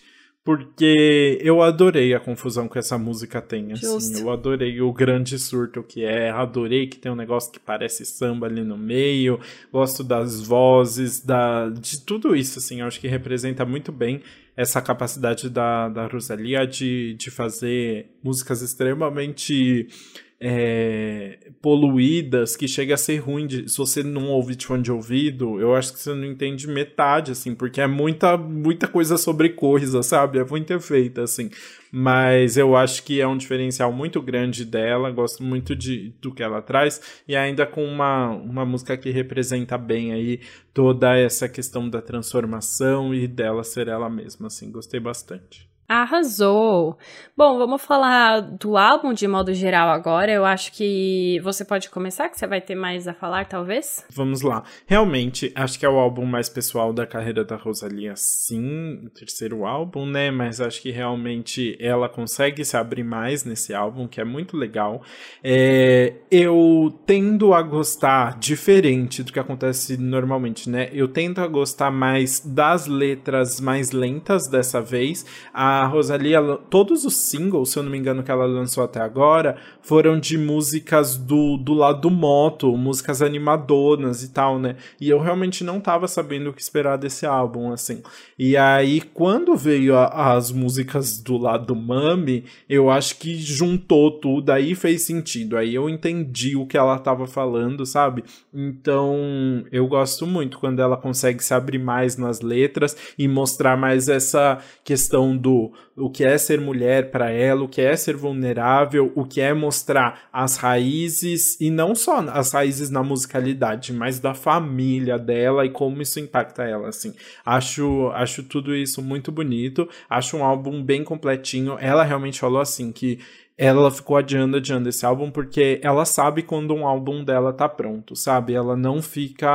porque eu adorei a confusão que essa música tem, assim. Justo. Eu adorei o grande surto que é, adorei que tem um negócio que parece samba ali no meio, gosto das vozes, da, de tudo isso, assim. Eu acho que representa muito bem essa capacidade da, da Rosalia de, de fazer músicas extremamente é, poluídas que chega a ser ruim de, se você não ouve de fone de ouvido, eu acho que você não entende metade, assim, porque é muita, muita coisa sobre coisa, sabe? É muito efeito, assim. Mas eu acho que é um diferencial muito grande dela, gosto muito de, do que ela traz, e ainda com uma, uma música que representa bem aí toda essa questão da transformação e dela ser ela mesma, assim, gostei bastante. Arrasou! Bom, vamos falar do álbum de modo geral agora. Eu acho que você pode começar, que você vai ter mais a falar, talvez? Vamos lá. Realmente, acho que é o álbum mais pessoal da carreira da Rosalia, sim, o terceiro álbum, né? Mas acho que realmente ela consegue se abrir mais nesse álbum, que é muito legal. É, eu tendo a gostar diferente do que acontece normalmente, né? Eu tendo a gostar mais das letras mais lentas dessa vez. A a todos os singles, se eu não me engano, que ela lançou até agora, foram de músicas do, do lado moto, músicas animadonas e tal, né? E eu realmente não tava sabendo o que esperar desse álbum, assim. E aí, quando veio a, as músicas do lado mami, eu acho que juntou tudo, aí fez sentido. Aí eu entendi o que ela tava falando, sabe? Então, eu gosto muito quando ela consegue se abrir mais nas letras e mostrar mais essa questão do o que é ser mulher para ela, o que é ser vulnerável, o que é mostrar as raízes e não só as raízes na musicalidade, mas da família dela e como isso impacta ela, assim. Acho, acho tudo isso muito bonito, acho um álbum bem completinho. Ela realmente falou assim que ela ficou adiando, adiando esse álbum porque ela sabe quando um álbum dela tá pronto, sabe? Ela não fica.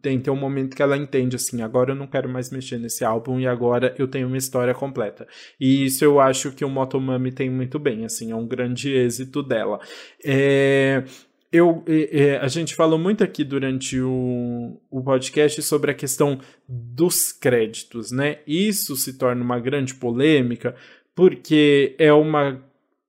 Tem, tem um momento que ela entende assim: agora eu não quero mais mexer nesse álbum e agora eu tenho uma história completa. E isso eu acho que o Motomami tem muito bem, assim, é um grande êxito dela. É eu, é, a gente falou muito aqui durante o, o podcast sobre a questão dos créditos, né? Isso se torna uma grande polêmica porque é uma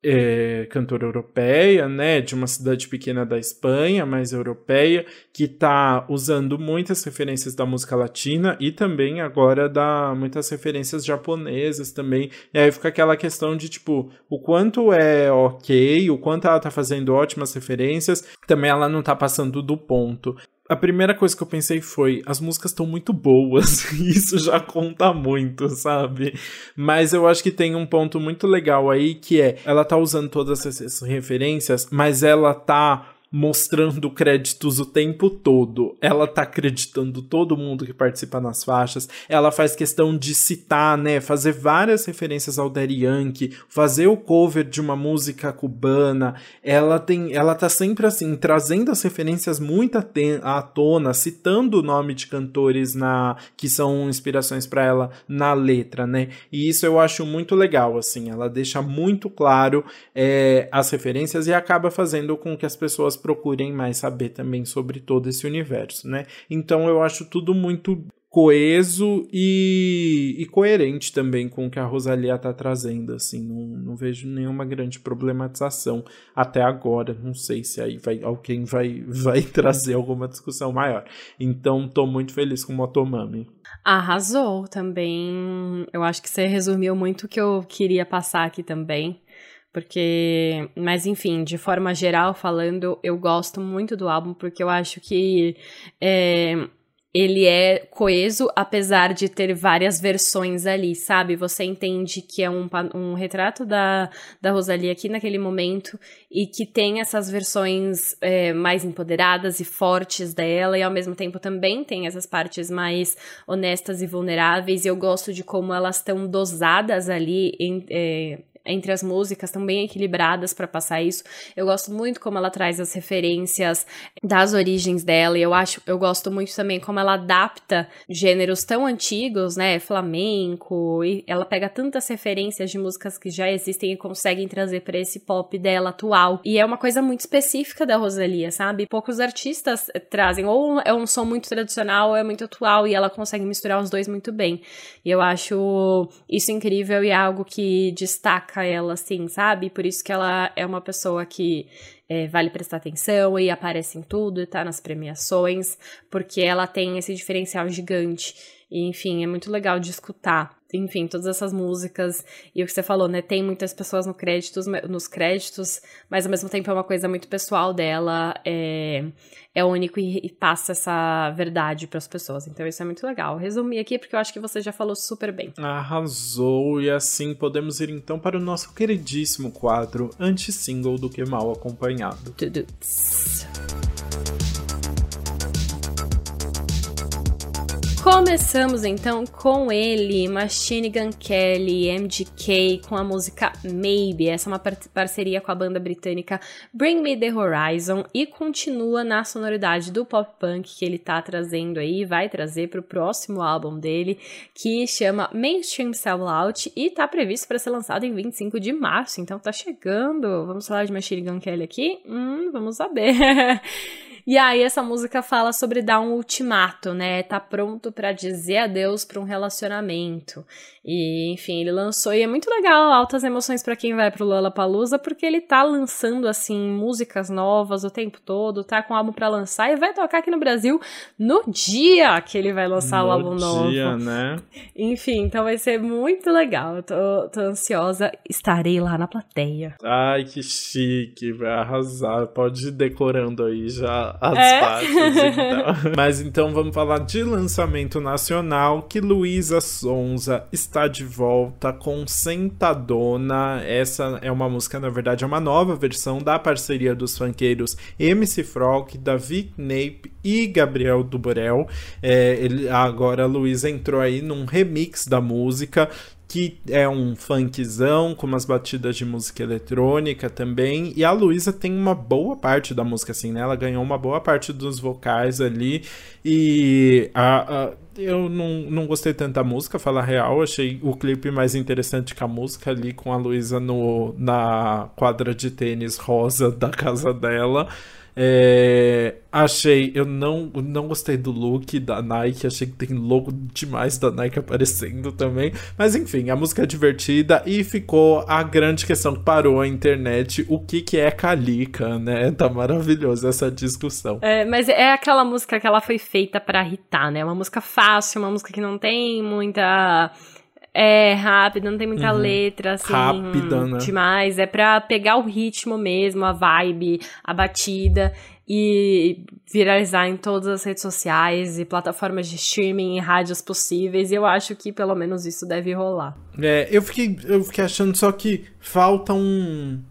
é, cantora europeia, né, de uma cidade pequena da Espanha, mas europeia, que está usando muitas referências da música latina e também agora dá muitas referências japonesas também. E aí fica aquela questão de tipo, o quanto é ok, o quanto ela está fazendo ótimas referências, também ela não está passando do ponto a primeira coisa que eu pensei foi: as músicas estão muito boas, e isso já conta muito, sabe? Mas eu acho que tem um ponto muito legal aí que é: ela tá usando todas essas referências, mas ela tá mostrando créditos o tempo todo. Ela tá acreditando todo mundo que participa nas faixas. Ela faz questão de citar, né, fazer várias referências ao Daddy Yankee, fazer o cover de uma música cubana. Ela tem, ela tá sempre assim trazendo as referências muito à tona, citando o nome de cantores na que são inspirações para ela na letra, né? E isso eu acho muito legal, assim. Ela deixa muito claro é, as referências e acaba fazendo com que as pessoas procurem mais saber também sobre todo esse universo, né? Então eu acho tudo muito coeso e, e coerente também com o que a Rosalia tá trazendo, assim, não, não vejo nenhuma grande problematização até agora, não sei se aí vai, alguém vai, vai trazer alguma discussão maior. Então, tô muito feliz com o Motomami. Arrasou também, eu acho que você resumiu muito o que eu queria passar aqui também, porque, mas enfim, de forma geral falando, eu gosto muito do álbum porque eu acho que é, ele é coeso, apesar de ter várias versões ali, sabe? Você entende que é um, um retrato da, da Rosalie aqui naquele momento e que tem essas versões é, mais empoderadas e fortes dela, e ao mesmo tempo também tem essas partes mais honestas e vulneráveis. E eu gosto de como elas estão dosadas ali em, é, entre as músicas, tão bem equilibradas para passar isso. Eu gosto muito como ela traz as referências das origens dela, e eu acho, eu gosto muito também como ela adapta gêneros tão antigos, né, flamenco, e ela pega tantas referências de músicas que já existem e conseguem trazer para esse pop dela atual. E é uma coisa muito específica da Rosalia, sabe? Poucos artistas trazem ou é um som muito tradicional ou é muito atual e ela consegue misturar os dois muito bem. E eu acho isso incrível e é algo que destaca ela, assim, sabe? Por isso que ela é uma pessoa que é, vale prestar atenção e aparece em tudo, tá nas premiações, porque ela tem esse diferencial gigante. E, enfim, é muito legal de escutar enfim, todas essas músicas. E o que você falou, né? Tem muitas pessoas no créditos, nos créditos, mas ao mesmo tempo é uma coisa muito pessoal dela. É, é único e, e passa essa verdade para as pessoas. Então isso é muito legal. Resumi aqui porque eu acho que você já falou super bem. Arrasou! E assim podemos ir então para o nosso queridíssimo quadro anti-single do que mal acompanhado. Tuduts. Começamos então com ele, Machine Gun Kelly, MGK, com a música Maybe. Essa é uma par parceria com a banda britânica Bring Me the Horizon e continua na sonoridade do pop punk que ele tá trazendo aí, vai trazer pro próximo álbum dele, que chama Mainstream Sellout e tá previsto para ser lançado em 25 de março, então tá chegando. Vamos falar de Machine Gun Kelly aqui? Hum, vamos saber. E aí essa música fala sobre dar um ultimato, né? Tá pronto para dizer adeus para um relacionamento. E, enfim, ele lançou e é muito legal, altas emoções para quem vai pro Lollapalooza, porque ele tá lançando assim músicas novas o tempo todo, tá com álbum para lançar e vai tocar aqui no Brasil no dia que ele vai lançar no o álbum novo. dia, né? Enfim, então vai ser muito legal. Eu tô, tô ansiosa, estarei lá na plateia. Ai, que chique, vai arrasar. Pode ir decorando aí já as é? faixas, então. Mas então vamos falar de lançamento nacional que Luísa Sonza está está de volta com Sentadona. Essa é uma música, na verdade, é uma nova versão da parceria dos funkeiros MC Frog, Davi Nape e Gabriel Duborel. É, ele, agora a Luísa entrou aí num remix da música que é um funkzão com umas batidas de música eletrônica também. E a Luísa tem uma boa parte da música, assim, né? Ela ganhou uma boa parte dos vocais ali. E a, a eu não, não gostei tanto da música, falar real. Achei o clipe mais interessante que a música ali com a Luísa na quadra de tênis rosa da casa dela. É, achei, eu não, não gostei do look da Nike, achei que tem logo demais da Nike aparecendo também. Mas enfim, a música é divertida e ficou a grande questão que parou a internet: o que, que é Calica, né? Tá maravilhoso essa discussão. É, mas é aquela música que ela foi feita para irritar, né? Uma música fácil, uma música que não tem muita é, rápida, não tem muita uhum. letra, assim. Rápida, né? Demais. É pra pegar o ritmo mesmo, a vibe, a batida e viralizar em todas as redes sociais e plataformas de streaming e rádios possíveis. E eu acho que pelo menos isso deve rolar. É, eu fiquei, eu fiquei achando só que falta um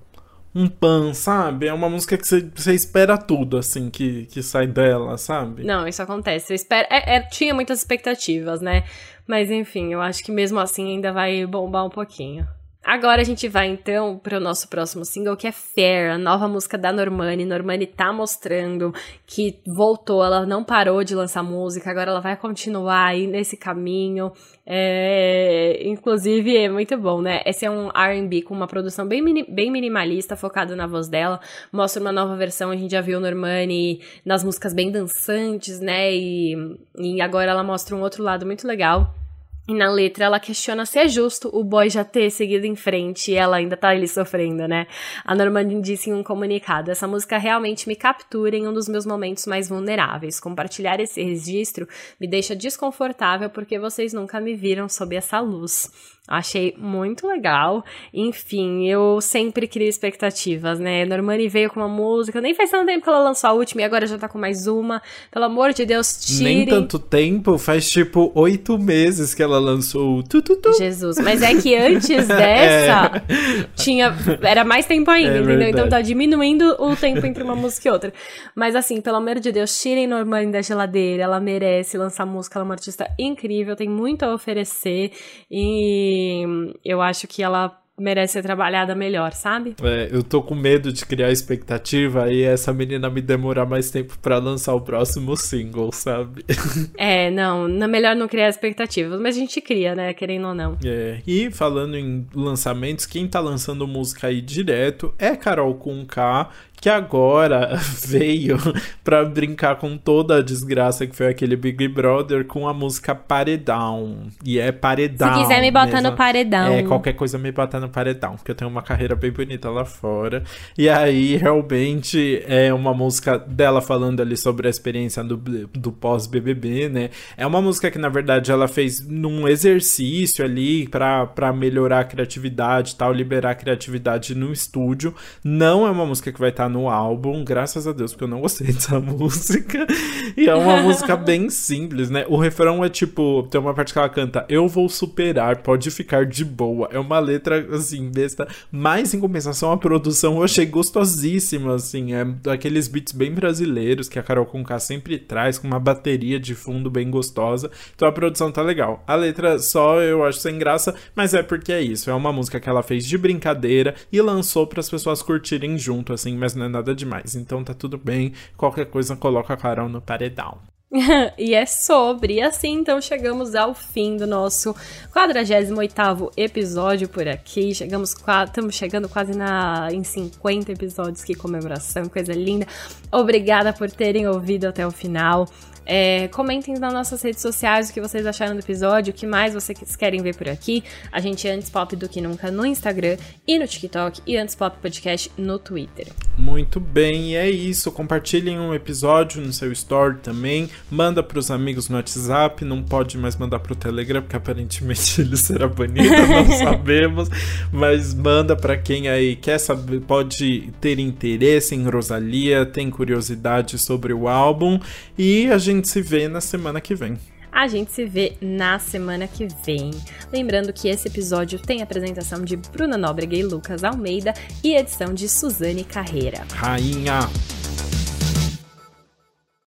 um pan, sabe? É uma música que você espera tudo, assim, que, que sai dela, sabe? Não, isso acontece. Eu espero, é, é, tinha muitas expectativas, né? Mas enfim, eu acho que mesmo assim ainda vai bombar um pouquinho. Agora a gente vai então para o nosso próximo single, que é Fair, a nova música da Normani. Normani tá mostrando que voltou, ela não parou de lançar música, agora ela vai continuar aí nesse caminho. É, inclusive, é muito bom, né? Esse é um RB com uma produção bem, mini, bem minimalista, focado na voz dela. Mostra uma nova versão, a gente já viu Normani nas músicas bem dançantes, né? E, e agora ela mostra um outro lado muito legal. E na letra ela questiona se é justo o boy já ter seguido em frente e ela ainda tá ali sofrendo, né? A Normandie disse em um comunicado: essa música realmente me captura em um dos meus momentos mais vulneráveis. Compartilhar esse registro me deixa desconfortável porque vocês nunca me viram sob essa luz. Achei muito legal. Enfim, eu sempre crio expectativas, né? Normani veio com uma música, nem faz tanto tempo que ela lançou a última e agora já tá com mais uma. Pelo amor de Deus, tirem. Nem tanto tempo, faz tipo oito meses que ela lançou tu, tu, tu. Jesus, mas é que antes dessa é. tinha era mais tempo ainda, é entendeu? Verdade. Então tá diminuindo o tempo entre uma música e outra. Mas assim, pelo amor de Deus, tirem Normani da geladeira, ela merece lançar música, ela é uma artista incrível, tem muito a oferecer e eu acho que ela merece ser trabalhada melhor, sabe? É, eu tô com medo de criar expectativa e essa menina me demorar mais tempo para lançar o próximo single, sabe? é, não, é melhor não criar expectativas, mas a gente cria, né, querendo ou não. É, e falando em lançamentos, quem tá lançando música aí direto é Carol com K, que agora veio para brincar com toda a desgraça que foi aquele Big Brother com a música Paredão. E é Paredão. Se quiser me botar mesmo. no Paredão. É, qualquer coisa me botar no Paredão, porque eu tenho uma carreira bem bonita lá fora. E aí, realmente, é uma música dela falando ali sobre a experiência do, do pós-BBB, né? É uma música que, na verdade, ela fez num exercício ali para melhorar a criatividade e tal, liberar a criatividade no estúdio. Não é uma música que vai estar no álbum, graças a Deus, porque eu não gostei dessa música. E é uma música bem simples, né? O refrão é tipo, tem uma parte que ela canta: Eu vou superar, pode ficar de boa. É uma letra assim, besta. Mas em compensação, a produção eu achei gostosíssima, assim. É aqueles beats bem brasileiros que a Carol Conká sempre traz, com uma bateria de fundo bem gostosa. Então a produção tá legal. A letra só eu acho sem graça, mas é porque é isso. É uma música que ela fez de brincadeira e lançou para as pessoas curtirem junto, assim, mas não é nada demais. Então tá tudo bem. Qualquer coisa coloca a Carol no paredão. e é sobre. E assim, então, chegamos ao fim do nosso 48 episódio por aqui. Chegamos, estamos chegando quase na, em 50 episódios. Que comemoração, coisa linda. Obrigada por terem ouvido até o final. É, comentem nas nossas redes sociais o que vocês acharam do episódio, o que mais vocês querem ver por aqui. A gente é Antes Pop do que nunca no Instagram e no TikTok e Antes Pop Podcast no Twitter. Muito bem, e é isso. Compartilhem um episódio no seu story também. Manda para os amigos no WhatsApp. Não pode mais mandar para o Telegram, porque aparentemente ele será banido, não sabemos. Mas manda para quem aí quer saber, pode ter interesse em Rosalia, tem curiosidade sobre o álbum. E a gente gente se vê na semana que vem. A gente se vê na semana que vem. Lembrando que esse episódio tem apresentação de Bruna Nóbrega e Lucas Almeida e edição de Suzane Carreira. Rainha!